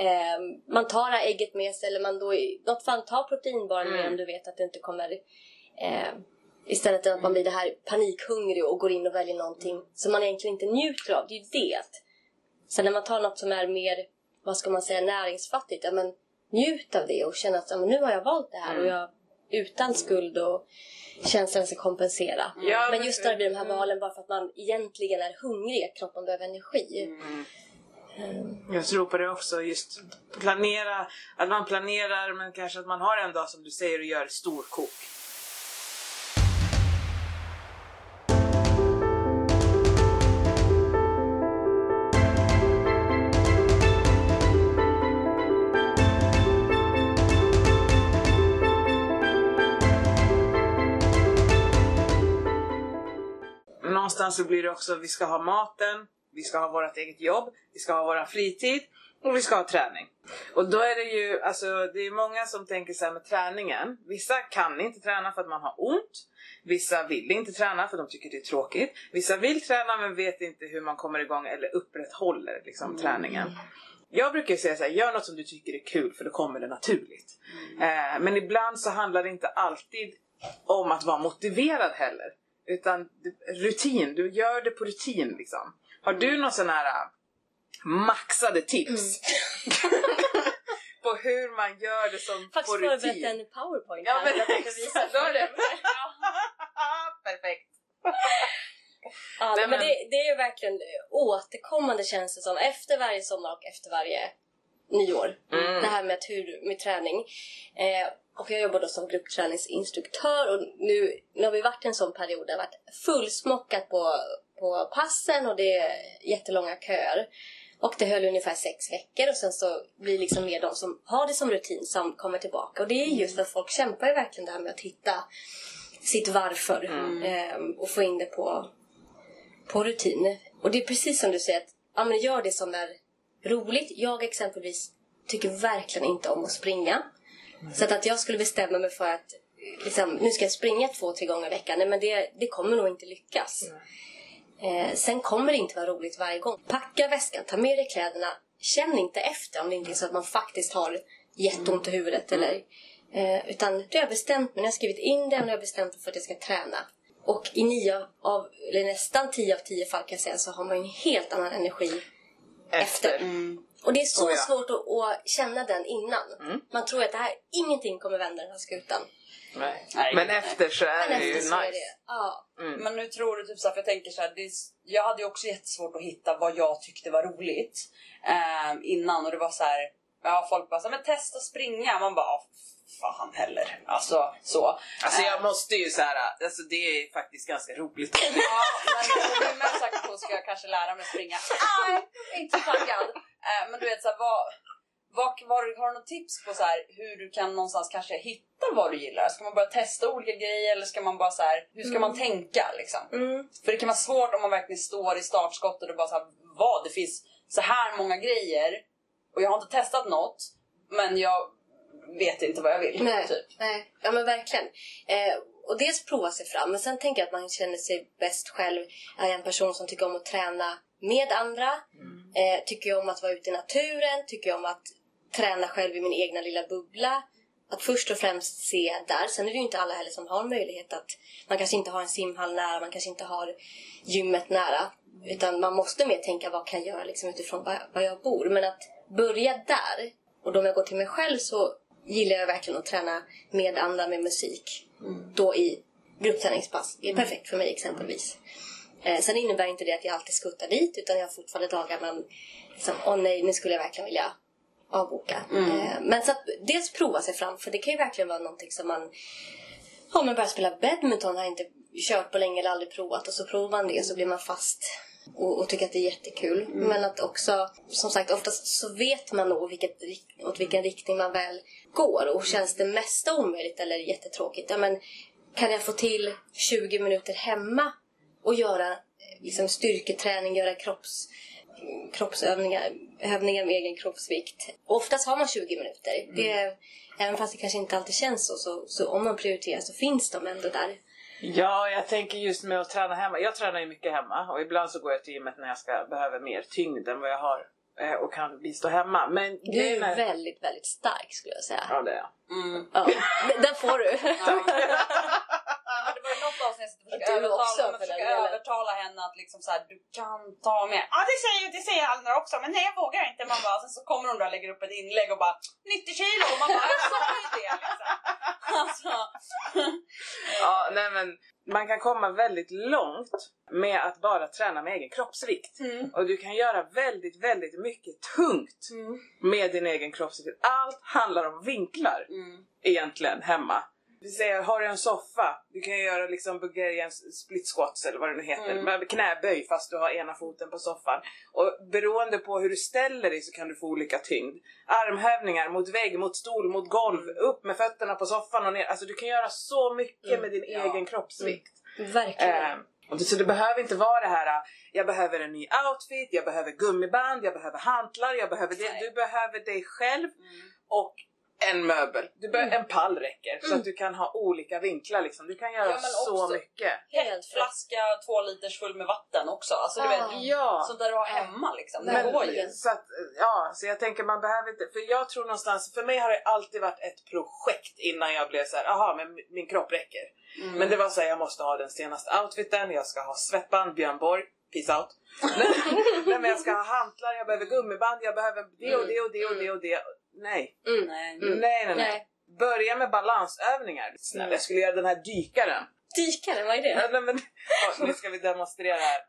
ehm, man tar det här ägget med sig eller man då i något fall tar proteinbaren med Mm. om du vet att det inte kommer eh, istället för att man blir det här panikhungrig och går in och väljer någonting som man egentligen inte njuter av. Det är ju det. Sen när man tar något som är mer, vad ska man säga, näringsfattigt, ja men njut av det och känna att ja, men nu har jag valt det här och jag utan skuld och känslan ska kompensera. Ja, men just när det blir de här valen bara för att man egentligen är hungrig, kroppen behöver energi. Eh, jag tror på det också, just planera, att man planerar men kanske att man har en dag som du säger och gör storkok. Någonstans så blir det också, vi ska ha maten, vi ska ha vårt eget jobb, vi ska ha vår fritid och vi ska ha träning. Och då är det ju, alltså det är många som tänker så här med träningen. Vissa kan inte träna för att man har ont. Vissa vill inte träna för att de tycker det är tråkigt. Vissa vill träna men vet inte hur man kommer igång eller upprätthåller liksom, träningen. Jag brukar säga så här, gör något som du tycker är kul för då kommer det naturligt. Eh, men ibland så handlar det inte alltid om att vara motiverad heller. Utan rutin, du gör det på rutin liksom. Har du någon sån här äh, maxade tips? på hur man gör det som Faktiskt på rutin? en powerpoint Ja, här men för att visa. exakt, var det? Perfekt. Ja, men men- det, det är ju verkligen återkommande känns det som efter varje sommar och efter varje nyår. Mm. Det här med, hur, med träning. Eh, och jag jobbar då som gruppträningsinstruktör och nu, nu har vi varit en sån period där det har varit fullsmockat på, på passen och det är jättelånga köer. Och det höll ungefär sex veckor och sen så blir det liksom mer de som har det som rutin som kommer tillbaka. Och det är just att folk kämpar ju verkligen det här med att hitta sitt varför eh, och få in det på, på rutin. Och det är precis som du säger, att ja, men gör det som är roligt. Jag exempelvis tycker verkligen inte om att springa. Så att, att jag skulle bestämma mig för att liksom, nu ska jag springa två, tre gånger i veckan. Nej, men det, det kommer nog inte lyckas. Eh, sen kommer det inte vara roligt varje gång. Packa väskan, ta med dig kläderna. Känn inte efter om det inte är så att man faktiskt har jätteont i huvudet. Eller, eh, utan du har bestämt mig, jag har skrivit in det och jag har bestämt mig för att jag ska träna. Och i nio av, eller nästan tio av tio fall kan jag säga så har man en helt annan energi efter. Och det är så Oh ja. svårt att, att känna den innan. Man tror att det här, ingenting kommer vända den här skutan. Nej. Nej. Men efter så är Men det ju är nice. det, ja. Men nu tror du typ så här, för jag tänker så här, det är, jag hade ju också jättesvårt att hitta vad jag tyckte var roligt eh, innan och det var så här, ja folk bara så här, men testa att springa. Man bara, "Ja, fan heller. Alltså så. Alltså jag Eh, måste ju så här, alltså det är faktiskt ganska roligt. Ja, men nu med sagt på ska jag kanske lära mig springa. Nej, inte taggad. Eh, men du vet så här, vad, vad, vad, har du något tips på så här, hur du kan någonstans kanske hitta vad du gillar? Ska man börja testa olika grejer eller ska man bara så här, hur ska man tänka liksom? Mm. För det kan vara svårt om man verkligen står i startskottet och bara så här, vad? Det finns så här många grejer och jag har inte testat något men jag vet inte vad jag vill. Nej, Typ. nej. Ja men verkligen. Eh, och dels prova sig fram, men sen tänker jag att man känner sig bäst själv. Är jag en person som tycker om att träna med andra? Eh, tycker jag om att vara ute i naturen? Tycker jag om att träna själv i min egna lilla bubbla? Att först och främst se där. Sen är det ju inte alla heller som har möjlighet att... Man kanske inte har en simhall nära, man kanske inte har gymmet nära. Utan man måste mer tänka vad kan jag göra liksom utifrån var, jag bor. Men att börja där. Och då om jag går till mig själv så gillar jag verkligen att träna med andra med musik. Då i gruppträningspass. Det är perfekt för mig exempelvis. Eh, sen innebär inte det att jag alltid skuttar dit utan jag har fortfarande dagar man liksom, åh nej, nu skulle jag verkligen vilja avboka. Eh, men så att dels prova sig fram för det kan ju verkligen vara någonting som man Ja men börja spela badminton har inte kört på länge eller aldrig provat. Och så provar man det så blir man fast och, och tycker att det är jättekul. Men att också, som sagt oftast så vet man nog vilket, åt vilken riktning man väl går. Och känns det mesta omöjligt eller jättetråkigt, ja men kan jag få till 20 minuter hemma och göra liksom styrketräning, göra kropps, kroppsövningar, övningar med egen kroppsvikt. Oftast har man 20 minuter. Det, även fast det kanske inte alltid känns så, så, så om man prioriterar så finns de ändå där. Ja, jag tänker just med att träna hemma. Jag tränar ju mycket hemma och ibland så går jag till gymmet när jag ska behöver mer tyngd än vad jag har eh, och kan bistå hemma. Men Du är grejen är- väldigt, väldigt stark skulle jag säga. Ja, det är jag. Mm. Ja, den får du. Ja, det var ju något avsnitt som jag försökte övertala, men för försöka övertala henne att liksom så här, du kan ta mer. Ja det säger, det säger andra också men nej jag vågar inte. Man bara, sen så kommer hon då och lägger upp ett inlägg och bara 90 kilo och man bara jag sa ju det liksom. Alltså, Ja, nej men man kan komma väldigt långt med att bara träna med egen kroppsvikt. Mm. Och du kan göra väldigt, väldigt mycket tungt med din egen kroppsvikt. Allt handlar om vinklar mm. egentligen hemma. Vi säger, har du en soffa, du kan göra liksom Bulgarian split squats eller vad det nu heter. Mm. Knäböj fast du har ena foten på soffan. Och beroende på hur du ställer dig så kan du få olika tyngd. Armhävningar mot vägg, mot stol, mot golv, upp med fötterna på soffan och ner. Alltså du kan göra så mycket Mm. med din Ja. egen kroppsvikt. Verkligen. Eh, och det, så det behöver inte vara det här, äh, jag behöver en ny outfit, jag behöver gummiband, jag behöver hantlar, jag behöver det. Du behöver dig själv Mm. och en möbel. Du be- Mm. En pall räcker så Mm. att du kan ha olika vinklar. Liksom. Du kan göra Ja, så mycket. Helt Flaska två liters full med vatten också. Alltså du Ah. vet, Ja. sånt där du har hemma liksom. Det Men- går ju. Så, att, ja, så jag tänker man behöver inte, för jag tror någonstans, för mig har det alltid varit ett projekt innan jag blev så här, aha men min- min kropp räcker. Mm. Men det var så här, jag måste ha den senaste outfiten, jag ska ha svettband, Björn Borg, peace out. Nej men jag ska ha hantlar, jag behöver gummiband, jag behöver det och det och det och det och det. Nej, Mm. Nej. Mm. nej, nej, nej. Nej. Börja med balansövningar. Snälla, Mm. jag skulle göra den här dykaren. Dykare, vad är det? Ja, nej, men, ja, nu ska vi demonstrera här.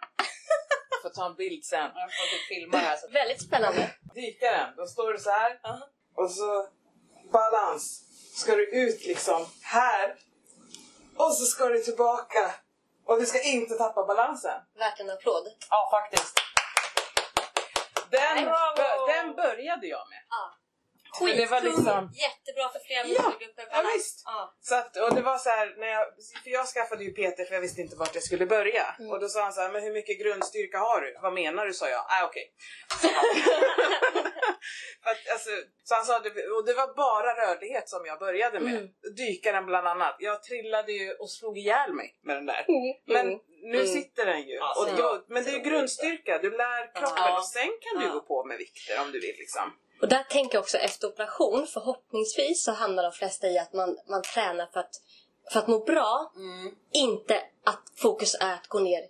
Får ta en bild sen. Jag får typ filma här. Så. Väldigt spännande. Dykaren, då står du så här. Ja. Och så balans. Ska du ut liksom här. Och så ska du tillbaka. Och du ska inte tappa balansen. Värt en applåd. Ja faktiskt. Den, den började jag med. Ja. Men det var liksom- Jättebra för flera Ja, muskelgrupper. ja, visst. Ja. Så att, och det var så här, när jag, för jag skaffade ju PT för jag visste inte vart jag skulle börja. Mm. Och då sa han så här, men hur mycket grundstyrka har du? Vad menar du? sa jag. Ah, okej. För att, alltså, så han sa, det- och det var bara rörlighet som jag började med. Mm. Dykaren bland annat. Jag trillade ju och slog ihjäl mig med den där. Men Mm. nu Mm. sitter den ju. Ja, och så- då, men det är ju grundstyrka, du lär kroppen Ja. och sen kan du Ja. gå på med vikter om du vill. Liksom. Och där tänker jag också efter operation, förhoppningsvis så hamnar de flesta i att man, man tränar för att, för att må bra. Mm. Inte att fokus är att gå ner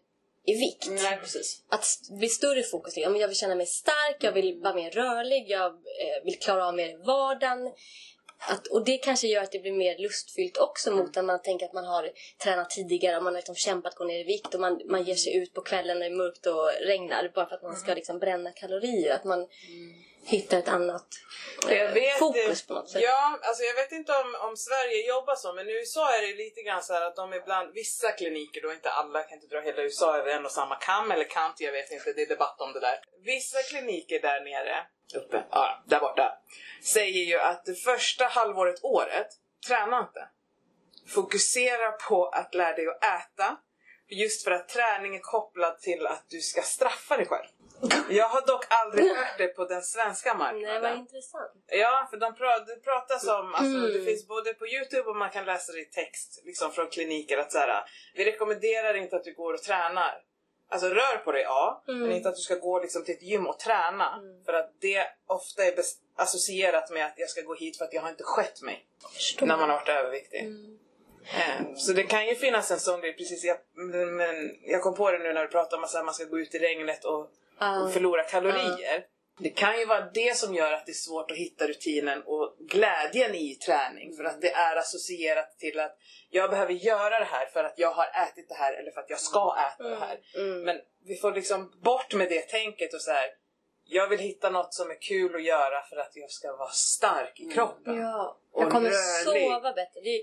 i vikt. Nej precis. Att bli större fokus. Ja, men Jag vill känna mig stark, jag vill vara mer rörlig, jag eh, vill klara av mer i vardagen. Att, och det kanske gör att det blir mer lustfyllt också mot när man tänker att man har tränat tidigare och man har liksom kämpat gå ner i vikt och man, man ger sig ut på kvällen när det är mörkt och regnar bara för att man ska liksom bränna kalorier. Att man, hittar ett annat Jag eh, vet fokus på något sätt. Ja, alltså jag vet inte om, om Sverige jobbar så, men i USA är det lite grann så här att de ibland, vissa kliniker, då inte alla, kan inte dra hela USA över en och samma kam eller kant, jag vet inte, det är debatt om det där. Vissa kliniker där nere, uppe, ja, där borta, säger ju att det första halvåret, året, träna inte. Fokusera på att lära dig att äta, just för att träning är kopplad till att du ska straffa dig själv. Jag har dock aldrig hört det på den svenska marknaden. Nej, vad intressant. Ja, för de pra det pratas om, alltså, Mm. det finns både på Youtube och man kan läsa det i text liksom från kliniker att så här, vi rekommenderar inte att du går och tränar. Alltså rör på dig, ja, Mm. men inte att du ska gå liksom, till ett gym och träna. För att det ofta är associerat med att jag ska gå hit för att jag har inte skött mig Förstår. när man har varit överviktig. Mm. Eh, Så det kan ju finnas en sån grej, precis, jag, men jag kom på det nu när du pratade om att man ska gå ut i regnet och Ah. och förlora kalorier. Det kan ju vara det som gör att det är svårt att hitta rutinen och glädjen i träning. För att det är associerat till att jag behöver göra det här för att jag har ätit det här eller för att jag ska äta det här. Mm. Men vi får liksom bort med det tänket och så här. Jag vill hitta något som är kul att göra för att jag ska vara stark i kroppen. Ja, Och jag kommer rörlig. sova bättre. Det är,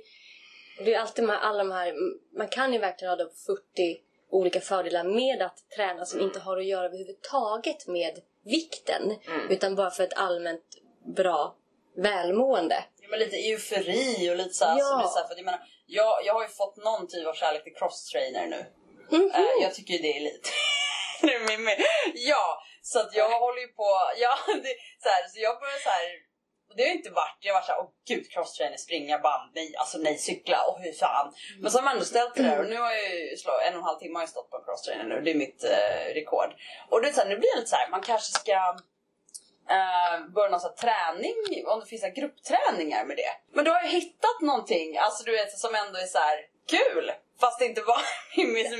det är alltid de här, alla de här, man kan ju verkligen rada upp 40 olika fördelar med att träna som inte har att göra överhuvudtaget med vikten. Mm. Utan bara för ett allmänt bra välmående. Ja, men lite eufori och lite så här, Ja. som är så här, för jag, menar, jag, jag har ju fått någon typ av kärlek till crosstrainer nu. Mhm. Eh, jag tycker ju det är lite... Ja, så att jag håller ju på... Ja, det, så, här, så jag börjar så här... Det har inte varit, jag varit såhär, åh gud crosstrainer, springa, band, nej, alltså nej, cykla, och hur fan. Men så har man ändå ställt det där och nu har jag ju slå, en och en halv timme har jag stått på en crosstrainer nu, det är mitt eh, rekord. Och det är så här, nu blir det lite så här, man kanske ska eh, börja någon träning, om det finns här gruppträningar med det. Men då har jag hittat någonting, alltså du vet som ändå är så här kul. Fast det inte är min min alltså,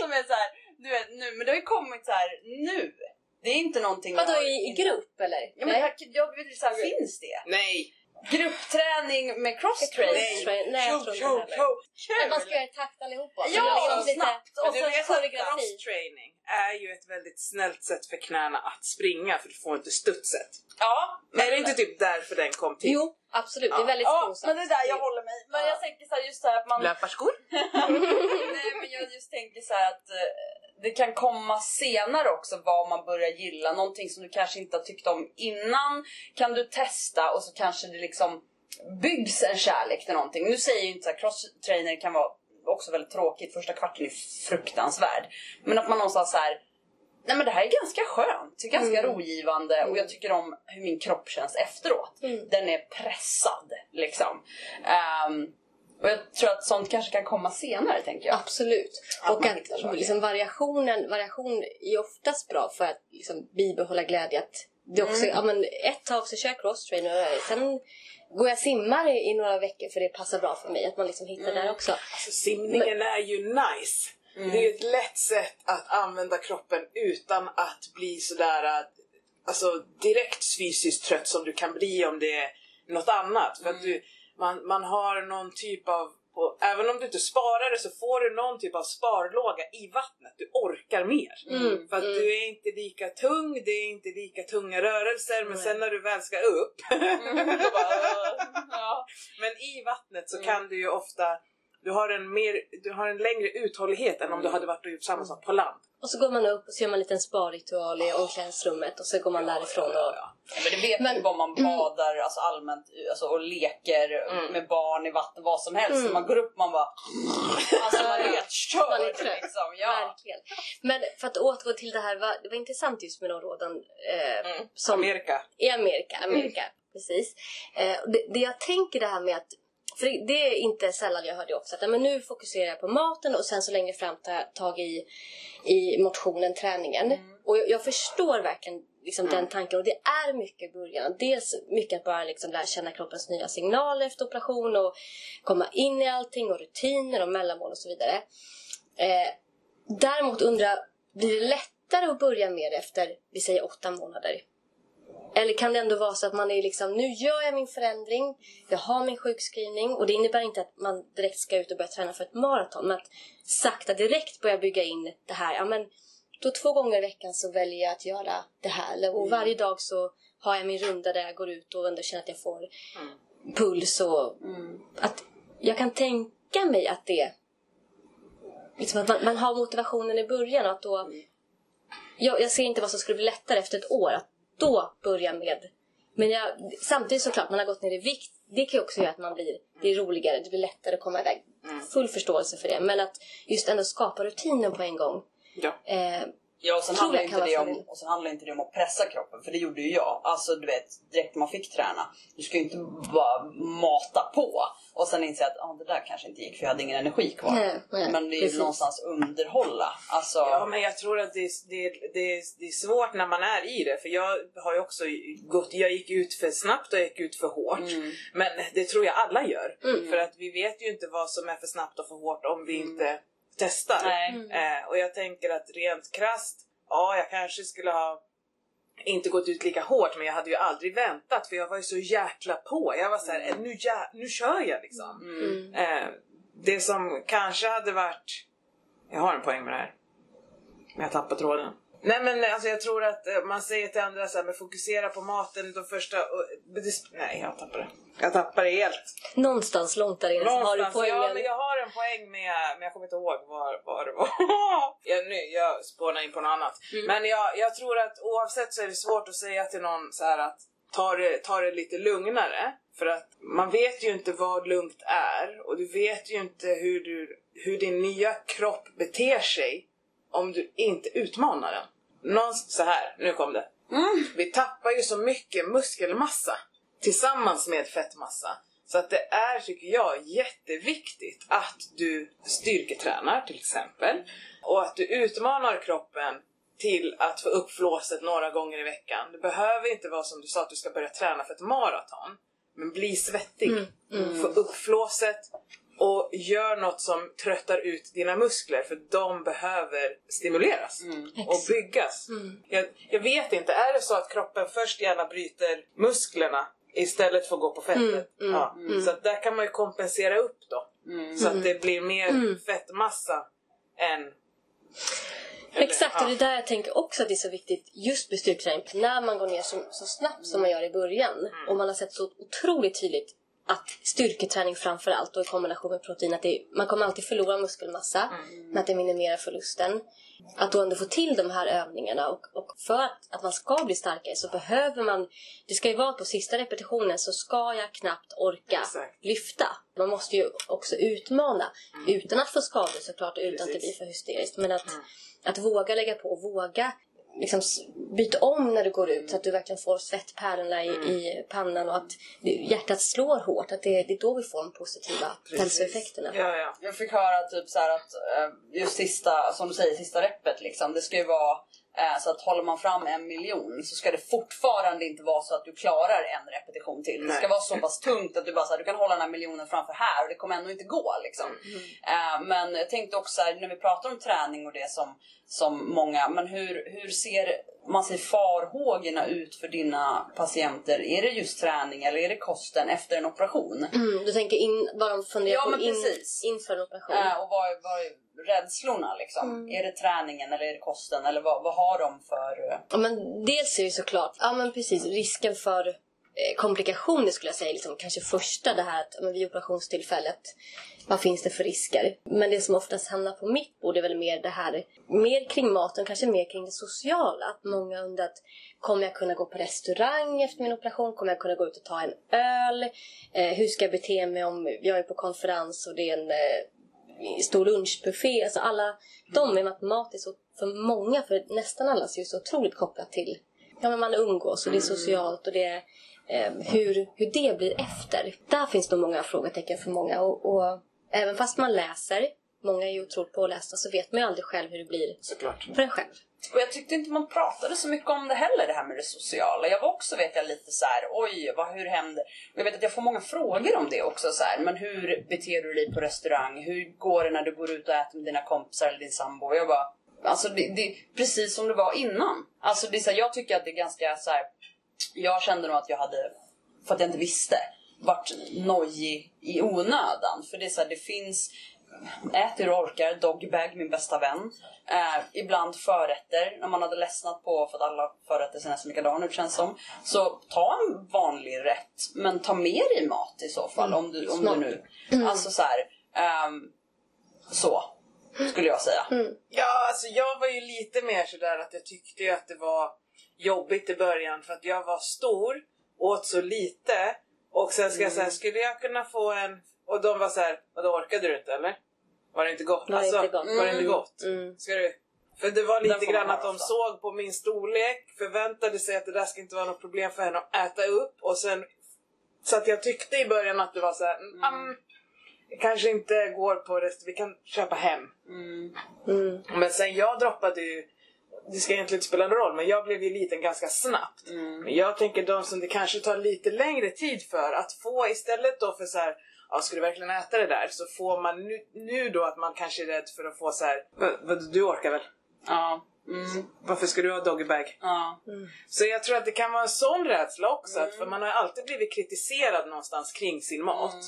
Som är så här, du vet nu, men det har ju kommit så här nu. Det är inte någonting Vadå jag- i, i grupp eller? Ja, men Nej. jag, jag vet inte, så här, finns det? Nej! Gruppträning med crosstrainer? Crosstrainer? Nej, jag tror inte heller. man ska göra i takt allihopa. Ja, liksom snabbt. Och att koreografi. cross-training är ju ett väldigt snällt sätt för knäna att springa för du får inte studset. Ja, Är det inte typ därför den kom till? Jo, absolut. Det är väldigt ja, skonsamt. men det är där jag håller mig. Men Ja. jag tänker så här, just så här att man... Löparskor? Nej men jag just tänker så här att eh, det kan komma senare också vad man börjar gilla. Någonting som du kanske inte har tyckt om innan kan du testa och så kanske det liksom byggs en kärlek till någonting. Nu säger jag inte så här, crosstrainer kan vara också väldigt tråkigt, första kvarten är fruktansvärd. Men att man någonstans så här Nej men det här är ganska skönt, är ganska Mm. rogivande och jag tycker om hur min kropp känns efteråt. Mm. Den är pressad liksom. Ehm, och jag tror att sånt kanske kan komma senare tänker jag. Absolut. Att och att liksom, variationen, variation är oftast bra för att liksom, bibehålla glädje. Att det också, Mm. ja, men ett tag så kör jag och sen går jag simmar i, i några veckor för det passar bra för mig. Att man liksom hittar Mm. där också. Alltså simningen är ju nice. Mm. Det är ju ett lätt sätt att använda kroppen utan att bli sådär att, alltså, direkt fysiskt trött som du kan bli om det är något annat. För att Mm. du, man, man har någon typ av och även om du inte sparar det så får du någon typ av sparlåga i vattnet. Du orkar mer. Mm, För att mm. du är inte lika tung, det är inte lika tunga rörelser men sen när du väl ska upp Mm, bara, ja. Men i vattnet så Mm. kan du ju ofta du har, en mer, du har en längre uthållighet än om du Mm. hade varit och gjort samma sak på land. Och så går man upp och så gör man en liten sparritual i omklädningsrummet och så går man därifrån. Ja, ja, Ja, Men det vet man ju om man badar alltså allmänt alltså, och leker Mm. med barn i vatten, vad som helst. Mm. Man går upp man bara... Alltså man är helt Man är körd trött. liksom. Ja. Verkligen. Men för att återgå till det här, det var intressant just med de råden eh, Mm. som Amerika. i Amerika. Amerika Precis. Eh, det, det jag tänker det här med att för det, är inte sällan jag hör det också. Att men nu fokuserar jag på maten och sen så längre fram tar jag tag i, i motionen, träningen. Mm. Och jag, jag förstår verkligen liksom Mm. den tanken. Och det är mycket i början. Dels mycket att bara liksom lära känna kroppens nya signaler efter operation och komma in i allting och rutiner och mellanmål och så vidare. Eh, däremot undrar blir det lättare att börja med efter, vi säger åtta månader? Eller kan det ändå vara så att man är liksom, nu gör jag min förändring, jag har min sjukskrivning och det innebär inte att man direkt ska ut och börja träna för ett maraton. Men att sakta direkt börja bygga in det här, ja men då två gånger i veckan så väljer jag att göra det här. Och varje dag så har jag min runda där jag går ut och ändå känner att jag får puls och att jag kan tänka mig att det liksom att man, man har motivationen i början och att då jag, jag ser inte vad som skulle bli lättare efter ett år att då börja med men jag, samtidigt såklart, man har gått ner i vikt. Det kan ju också göra att man blir, det är roligare, det blir lättare att komma iväg. Full förståelse för det. Men att just ändå skapa rutinen på en gång. Ja. Eh, Ja, och sen, handlar jag inte det om, och sen handlar inte det om att pressa kroppen, för det gjorde ju jag. Alltså du vet, direkt man fick träna. Du ska ju inte bara mata på och sen inse att ah, det där kanske inte gick för jag hade ingen energi kvar. Nej, nej, Men det är ju någonstans underhålla. Alltså, Ja, men jag tror att det, det, det, det är svårt när man är i det. För jag har ju också gått, jag gick ut för snabbt och jag gick ut för hårt. Mm. Men det tror jag alla gör. För att vi vet ju inte vad som är för snabbt och för hårt om vi inte testar. Nej. Eh, och jag tänker att rent krasst, ja jag kanske skulle ha inte gått ut lika hårt men jag hade ju aldrig väntat för jag var ju så jäkla på. Jag var såhär, Mm. nu, jä- nu kör jag liksom. mm. Eh, det som kanske hade varit... Jag har en poäng med det här. Men jag tappar tråden. Nej men alltså jag tror att eh, man säger till andra så här, men fokusera på maten de första... Det, nej jag tappar det. Jag tappar det helt. Någonstans långt där inne har du poängen. ja, men jag har en poäng med, men jag kommer inte ihåg var, var det var. jag, nu, jag spånar in på något annat. Mm. Men jag, jag tror att oavsett så är det svårt att säga till någon så här att ta det, ta det lite lugnare. För att man vet ju inte vad lugnt är och du vet ju inte hur, du, hur din nya kropp beter sig om du inte utmanar den. Någonstans, så här, nu kom det. Vi tappar ju så mycket muskelmassa tillsammans med fettmassa. Så att det är, tycker jag, jätteviktigt att du styrketränar till exempel. Och att du utmanar kroppen till att få upp flåset några gånger i veckan. Det behöver inte vara som du sa att du ska börja träna för ett maraton. Men bli svettig. Få upp flåset och gör något som tröttar ut dina muskler för de behöver stimuleras och byggas. Jag, jag vet inte, är det så att kroppen först gärna bryter musklerna istället för att gå på fettet? ja. Så att där kan man ju kompensera upp då. Så att det blir mer fettmassa än... eller- Exakt, och ja. det är där jag tänker också att det är så viktigt just med styrketräning. När man går ner så, så snabbt som man gör i början och man har sett så otroligt tydligt att styrketräning framför allt och i kombination med protein att det, man kommer alltid förlora muskelmassa men att det minimerar förlusten. Att då ändå få till de här övningarna och, och för att, att man ska bli starkare så behöver man, det ska ju vara på sista repetitionen så ska jag knappt orka Exakt. lyfta. Man måste ju också utmana utan att få skador såklart och utan att det Precis. blir för hysteriskt. Men att, att våga lägga på, våga liksom byta om när du går ut så att du verkligen får svettpärlorna i, i pannan och att hjärtat slår hårt. Att det, det är då vi får de positiva hälsoeffekterna. Ja, ja. Jag fick höra typ så att eh, just sista, som du säger, sista repet liksom. Det ska ju vara så att håller man fram en miljon så ska det fortfarande inte vara så att du klarar en repetition till. Det ska Nej. vara så pass tungt att du bara så här, du kan hålla den här miljonen framför här och det kommer ändå inte gå liksom. Eh, men jag tänkte också här, när vi pratar om träning och det som, som många, men hur, hur ser man ser farhågorna ut för dina patienter? Är det just träning eller är det kosten efter en operation? Mm, du tänker in, vad de funderar Ja, på in, precis. inför en operation. Eh, och vad vad rädslorna liksom? Är det träningen eller är det kosten? Eller vad, vad har de för... eh, Ja, men dels är det såklart, ja men precis, risken för eh, komplikationer skulle jag säga, liksom, kanske första det här att ja, men vid operationstillfället, vad finns det för risker? Men det som oftast hamnar på mitt bord är väl mer det här, mer kring maten, kanske mer kring det sociala. Att många undrar att kommer jag kunna gå på restaurang efter min operation? Kommer jag kunna gå ut och ta en öl? Eh, hur ska jag bete mig om jag är på konferens och det är en eh, stor lunchbuffé? Alltså alla de är så, för många, för nästan alla, är det så otroligt kopplat till ja, men man umgås och det är socialt och det är eh, hur, hur det blir efter. Där finns nog många frågetecken för många och, och även fast man läser, många är ju otroligt pålästa, så vet man ju aldrig själv hur det blir Såklart. för en själv. Och jag tyckte inte man pratade så mycket om det heller, det här med det sociala. Jag var också, vet jag, lite så här, oj, vad, hur händer? Och jag vet att jag får många frågor om det också, så här, men hur beter du dig på restaurang? Hur går det när du går ut och äter med dina kompisar eller din sambo? Jag bara, alltså det, det är precis som det var innan. Alltså det är så här, jag tycker att det är ganska så här, jag kände nog att jag hade, för att jag inte visste, varit nojig i onödan. För det är så här, det finns ät det du orkar, dogbag min bästa vän. Eh, ibland förrätter, när man hade ledsnat på för att alla förrätter ser nästan likadana ut känns som. Så ta en vanlig rätt, men ta med dig mat i så fall om du, om du nu... Alltså så här, ehm, så skulle jag säga. Ja, alltså jag var ju lite mer sådär att jag tyckte ju att det var jobbigt i början för att jag var stor, åt så lite och sen ska jag säga, skulle jag kunna få en... Och de var så här, vadå orkade du inte eller? Var det inte gott? Var det inte gott? Var det inte gott? Mm. Ska du? För det var lite grann att de ofta. såg på min storlek, förväntade sig att det där ska inte vara något problem för henne att äta upp och sen... Så att jag tyckte i början att det var så här, mm. det kanske inte går på rest, vi kan köpa hem. Mm. Mm. Men sen jag droppade ju, det ska egentligen inte spela någon roll, men jag blev ju liten ganska snabbt. Mm. Men jag tänker de som det kanske tar lite längre tid för att få istället då för så här, ja ska du verkligen äta det där? Så får man nu, nu då att man kanske är rädd för att få så här, "Vad- vad, du orkar väl? Ja. Mm. Varför ska du ha doggybag? Ja. Så jag tror att det kan vara en sån rädsla också, Mm. för man har alltid blivit kritiserad någonstans kring sin mat. Mm.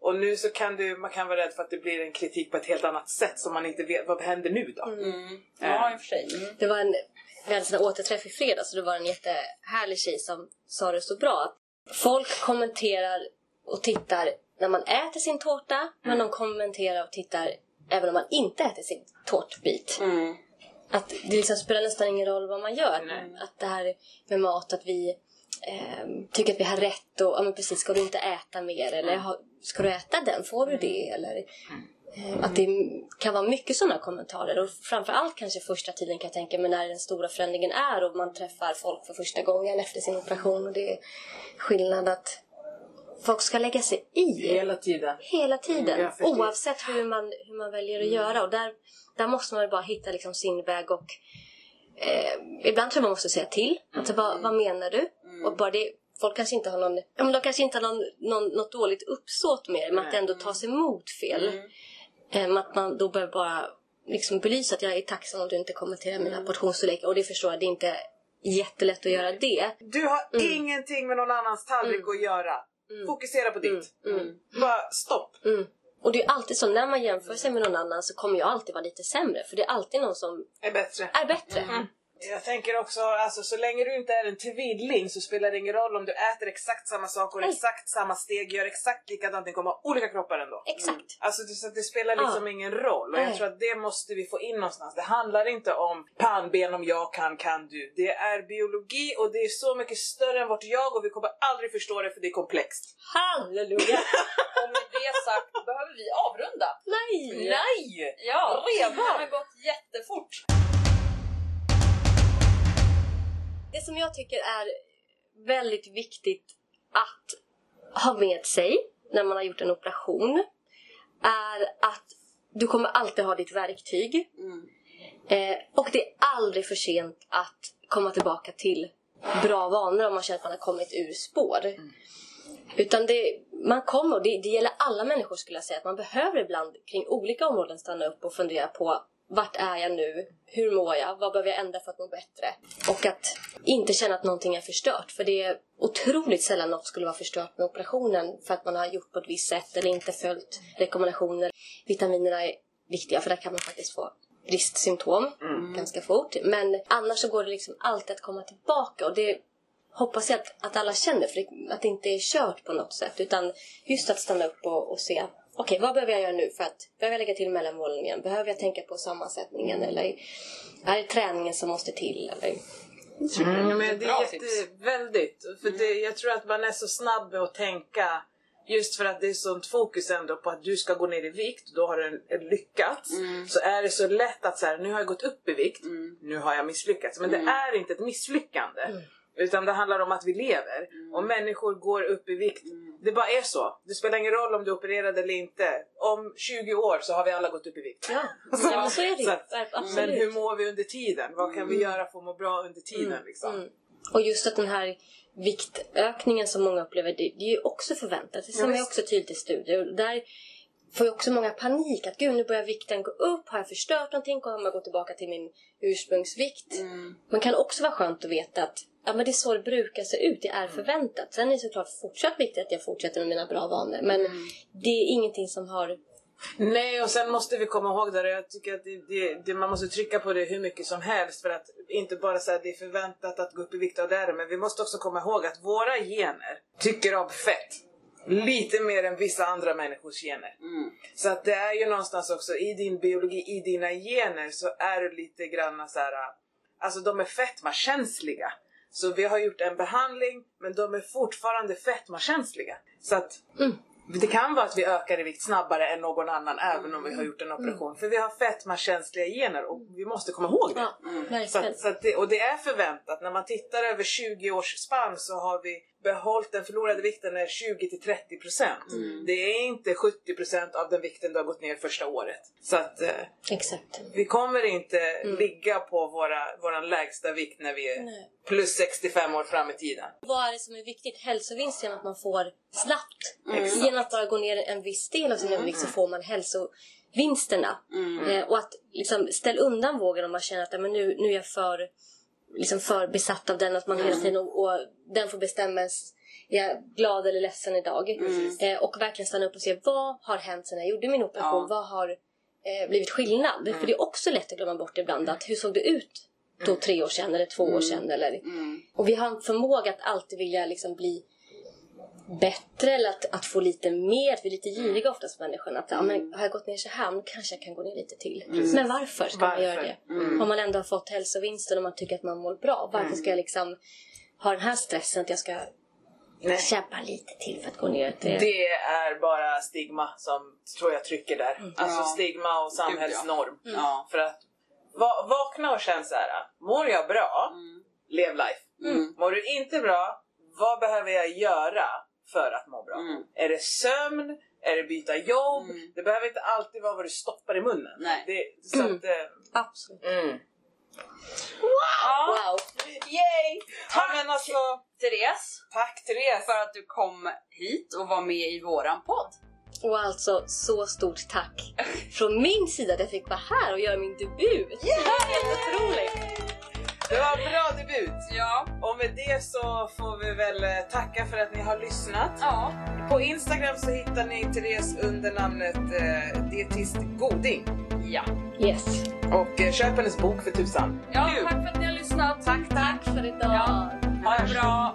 Och nu så kan du, man kan vara rädd för att det blir en kritik på ett helt annat sätt som man inte vet, vad händer nu då? Mm. Ja, i och för sig. Mm. Det var en, vi hade en återträff i fredags och det var en jättehärlig tjej som sa det så bra. att Folk kommenterar och tittar när man äter sin tårta men de kommenterar och tittar även om man inte äter sin tårtbit. Mm. Att det liksom spelar nästan ingen roll vad man gör. Nej. Att det här med mat, att vi ehm, tycker att vi har rätt och ja men precis, ska du inte äta mer eller ha, ska du äta den, får du det eller ehm, att det kan vara mycket sådana kommentarer och framförallt kanske första tiden kan jag tänka mig när den stora förändringen är och man träffar folk för första gången efter sin operation och det är skillnad att folk ska lägga sig i Hela tiden. hela tiden. förstår. oavsett hur man, hur man väljer att göra. Och där, där måste man bara hitta liksom sin väg och eh, ibland tror jag man måste säga till. Alltså, vad, vad menar du? Och bara det, folk kanske inte har någon, ja, men de kanske inte har någon, någon, något dåligt uppsåt med det, men att det ändå tas emot fel. Eh, att man då behöver bara liksom belysa att jag är tacksam om du inte kommenterar mina portionsstorlekar. Och det förstår jag, det är inte jättelätt att göra det. Du har ingenting med någon annans tallrik att göra. Fokusera på ditt. Bara stopp. Mm. Och det är alltid så, när man jämför sig med någon annan så kommer jag alltid vara lite sämre. För det är alltid någon som Är bättre. är bättre. Jag tänker också, alltså, så länge du inte är en tvilling så spelar det ingen roll om du äter exakt samma saker, Nej. exakt samma steg, gör exakt likadant, ni kommer ha olika kroppar ändå. Exakt. Alltså det, så det spelar liksom Ja. ingen roll och jag tror att det måste vi få in någonstans. Det handlar inte om pannben om jag kan, kan du. Det är biologi och det är så mycket större än vårt jag och vi kommer aldrig förstå det för det är komplext. Halleluja! Och med det sagt behöver vi avrunda. Nej! Nej! Ja, Redan? det har gått jättefort. Det som jag tycker är väldigt viktigt att ha med sig när man har gjort en operation är att du kommer alltid ha ditt verktyg. Mm. Eh, och det är aldrig för sent att komma tillbaka till bra vanor om man känner att man har kommit ur spår. Utan det, man kommer, det, det gäller alla människor skulle jag säga, att man behöver ibland kring olika områden stanna upp och fundera på vart är jag nu? Hur mår jag? Vad behöver jag ändra för att må bättre? Och att inte känna att någonting är förstört. För det är otroligt sällan något skulle vara förstört med operationen för att man har gjort på ett visst sätt eller inte följt rekommendationer. Vitaminerna är viktiga för där kan man faktiskt få bristsymptom ganska fort. Men annars så går det liksom alltid att komma tillbaka och det hoppas jag att, att alla känner för att det inte är kört på något sätt utan just att stanna upp och, och se Okej, vad behöver jag göra nu för att behöver jag lägga till mellanmålningen? Behöver jag tänka på sammansättningen eller är det träningen som måste till? Eller? Mm, men det Bra är jätte, väldigt. För det, jag tror att man är så snabb med att tänka Just för att det är sånt fokus ändå på att du ska gå ner i vikt, då har du lyckats. Så är det så lätt att så här, nu har jag gått upp i vikt, nu har jag misslyckats. Men det är inte ett misslyckande. Utan det handlar om att vi lever. Och människor går upp i vikt. Det bara är så. Det spelar ingen roll om du är opererad eller inte. Om 20 år så har vi alla gått upp i vikt. Ja, ja men så är det Så att-. Men hur mår vi under tiden? Vad kan vi göra för att må bra under tiden? Liksom? Mm. Och just att den här viktökningen som många upplever, det, det är ju också förväntat. Det ser man också tydligt i studier. Där får ju också många panik. Att gud, nu börjar vikten gå upp. Har jag förstört någonting? Kommer jag gå tillbaka till min ursprungsvikt? Men kan också vara skönt att veta att ja, men det är så det brukar se ut. Det är förväntat. Sen är det såklart fortsatt viktigt att jag fortsätter med mina bra vanor. Men det är ingenting som har Nej, och sen måste vi komma ihåg det. Jag tycker att det, det, det, man måste trycka på det hur mycket som helst för att inte bara säga att det är förväntat att gå upp i vikt är det, men vi måste också komma ihåg att våra gener tycker om fett. Lite mer än vissa andra människors gener. Mm. Så att det är ju någonstans också i din biologi, i dina gener så är du lite grann så här. Alltså de är fetmakänsliga. Så vi har gjort en behandling men de är fortfarande fetmakänsliga. Så att Mm. det kan vara att vi ökar i vikt snabbare än någon annan även om vi har gjort en operation. För vi har fetmakänsliga gener och vi måste komma ihåg det. Ja, Så att, så att det, och det är förväntat. När man tittar över 20 års spann så har vi behållit den förlorade vikten är 20 till 30 procent. Det är inte 70 procent av den vikten du har gått ner första året. Så att eh, Exakt. vi kommer inte ligga på våra, våran lägsta vikt när vi är Nej. plus 65 år fram i tiden. Vad är det som är viktigt? Hälsovinst genom att man får snabbt. Exakt. Genom att bara gå ner en viss del av sin övervikt så får man hälsovinsterna. Eh, och att liksom ställa undan vågen om man känner att men nu, nu är jag för, liksom för besatt av den. Att man hela tiden och, och den får bestämmas. Är jag glad eller ledsen idag? Eh, och verkligen stanna upp och se vad har hänt sedan jag gjorde min operation? Ja. Vad har eh, blivit skillnad? För det är också lätt att glömma bort ibland att hur såg det ut då tre år sedan eller två år sedan? Eller, Mm. och vi har en förmåga att alltid vilja liksom bli bättre eller att, att få lite mer. Att vi är lite giriga oftast människan. Att ja, men, har jag gått ner så här, men kanske jag kan gå ner lite till. Men varför ska man Varför? göra det? Om man ändå har fått hälsovinsten och man tycker att man mår bra. Varför ska jag liksom ha den här stressen att jag ska Nej. kämpa lite till för att gå ner? Det, Det är bara stigma som tror jag trycker där. Alltså Ja. stigma och samhällsnorm. Ja. För att va- vakna och känna så här. mår jag bra, lev life. Mm. Mår du inte bra, vad behöver jag göra för att må bra? Mm. Är det sömn? Är det byta jobb? Mm. Det behöver inte alltid vara vad du stoppar i munnen. Nej. Det, så Mm. att, eh, Absolut. mm. Ja. Wow! Yay! Tack. Ja, men alltså, Therese, tack Therese! för att du kom hit och var med i våran podd. Och alltså så stort tack från min sida att jag fick vara här och göra min debut. Helt otroligt! Det var en bra debut! Ja. Och med det så får vi väl eh, tacka för att ni har lyssnat. Ja. På Instagram så hittar ni Therese under namnet eh, Dietist Goding. Ja. Yes. Och eh, köp hennes bok för tusan. ja Kul. tack för att ni har lyssnat. Tack, tack! Tack för idag. Ja. Ha det bra.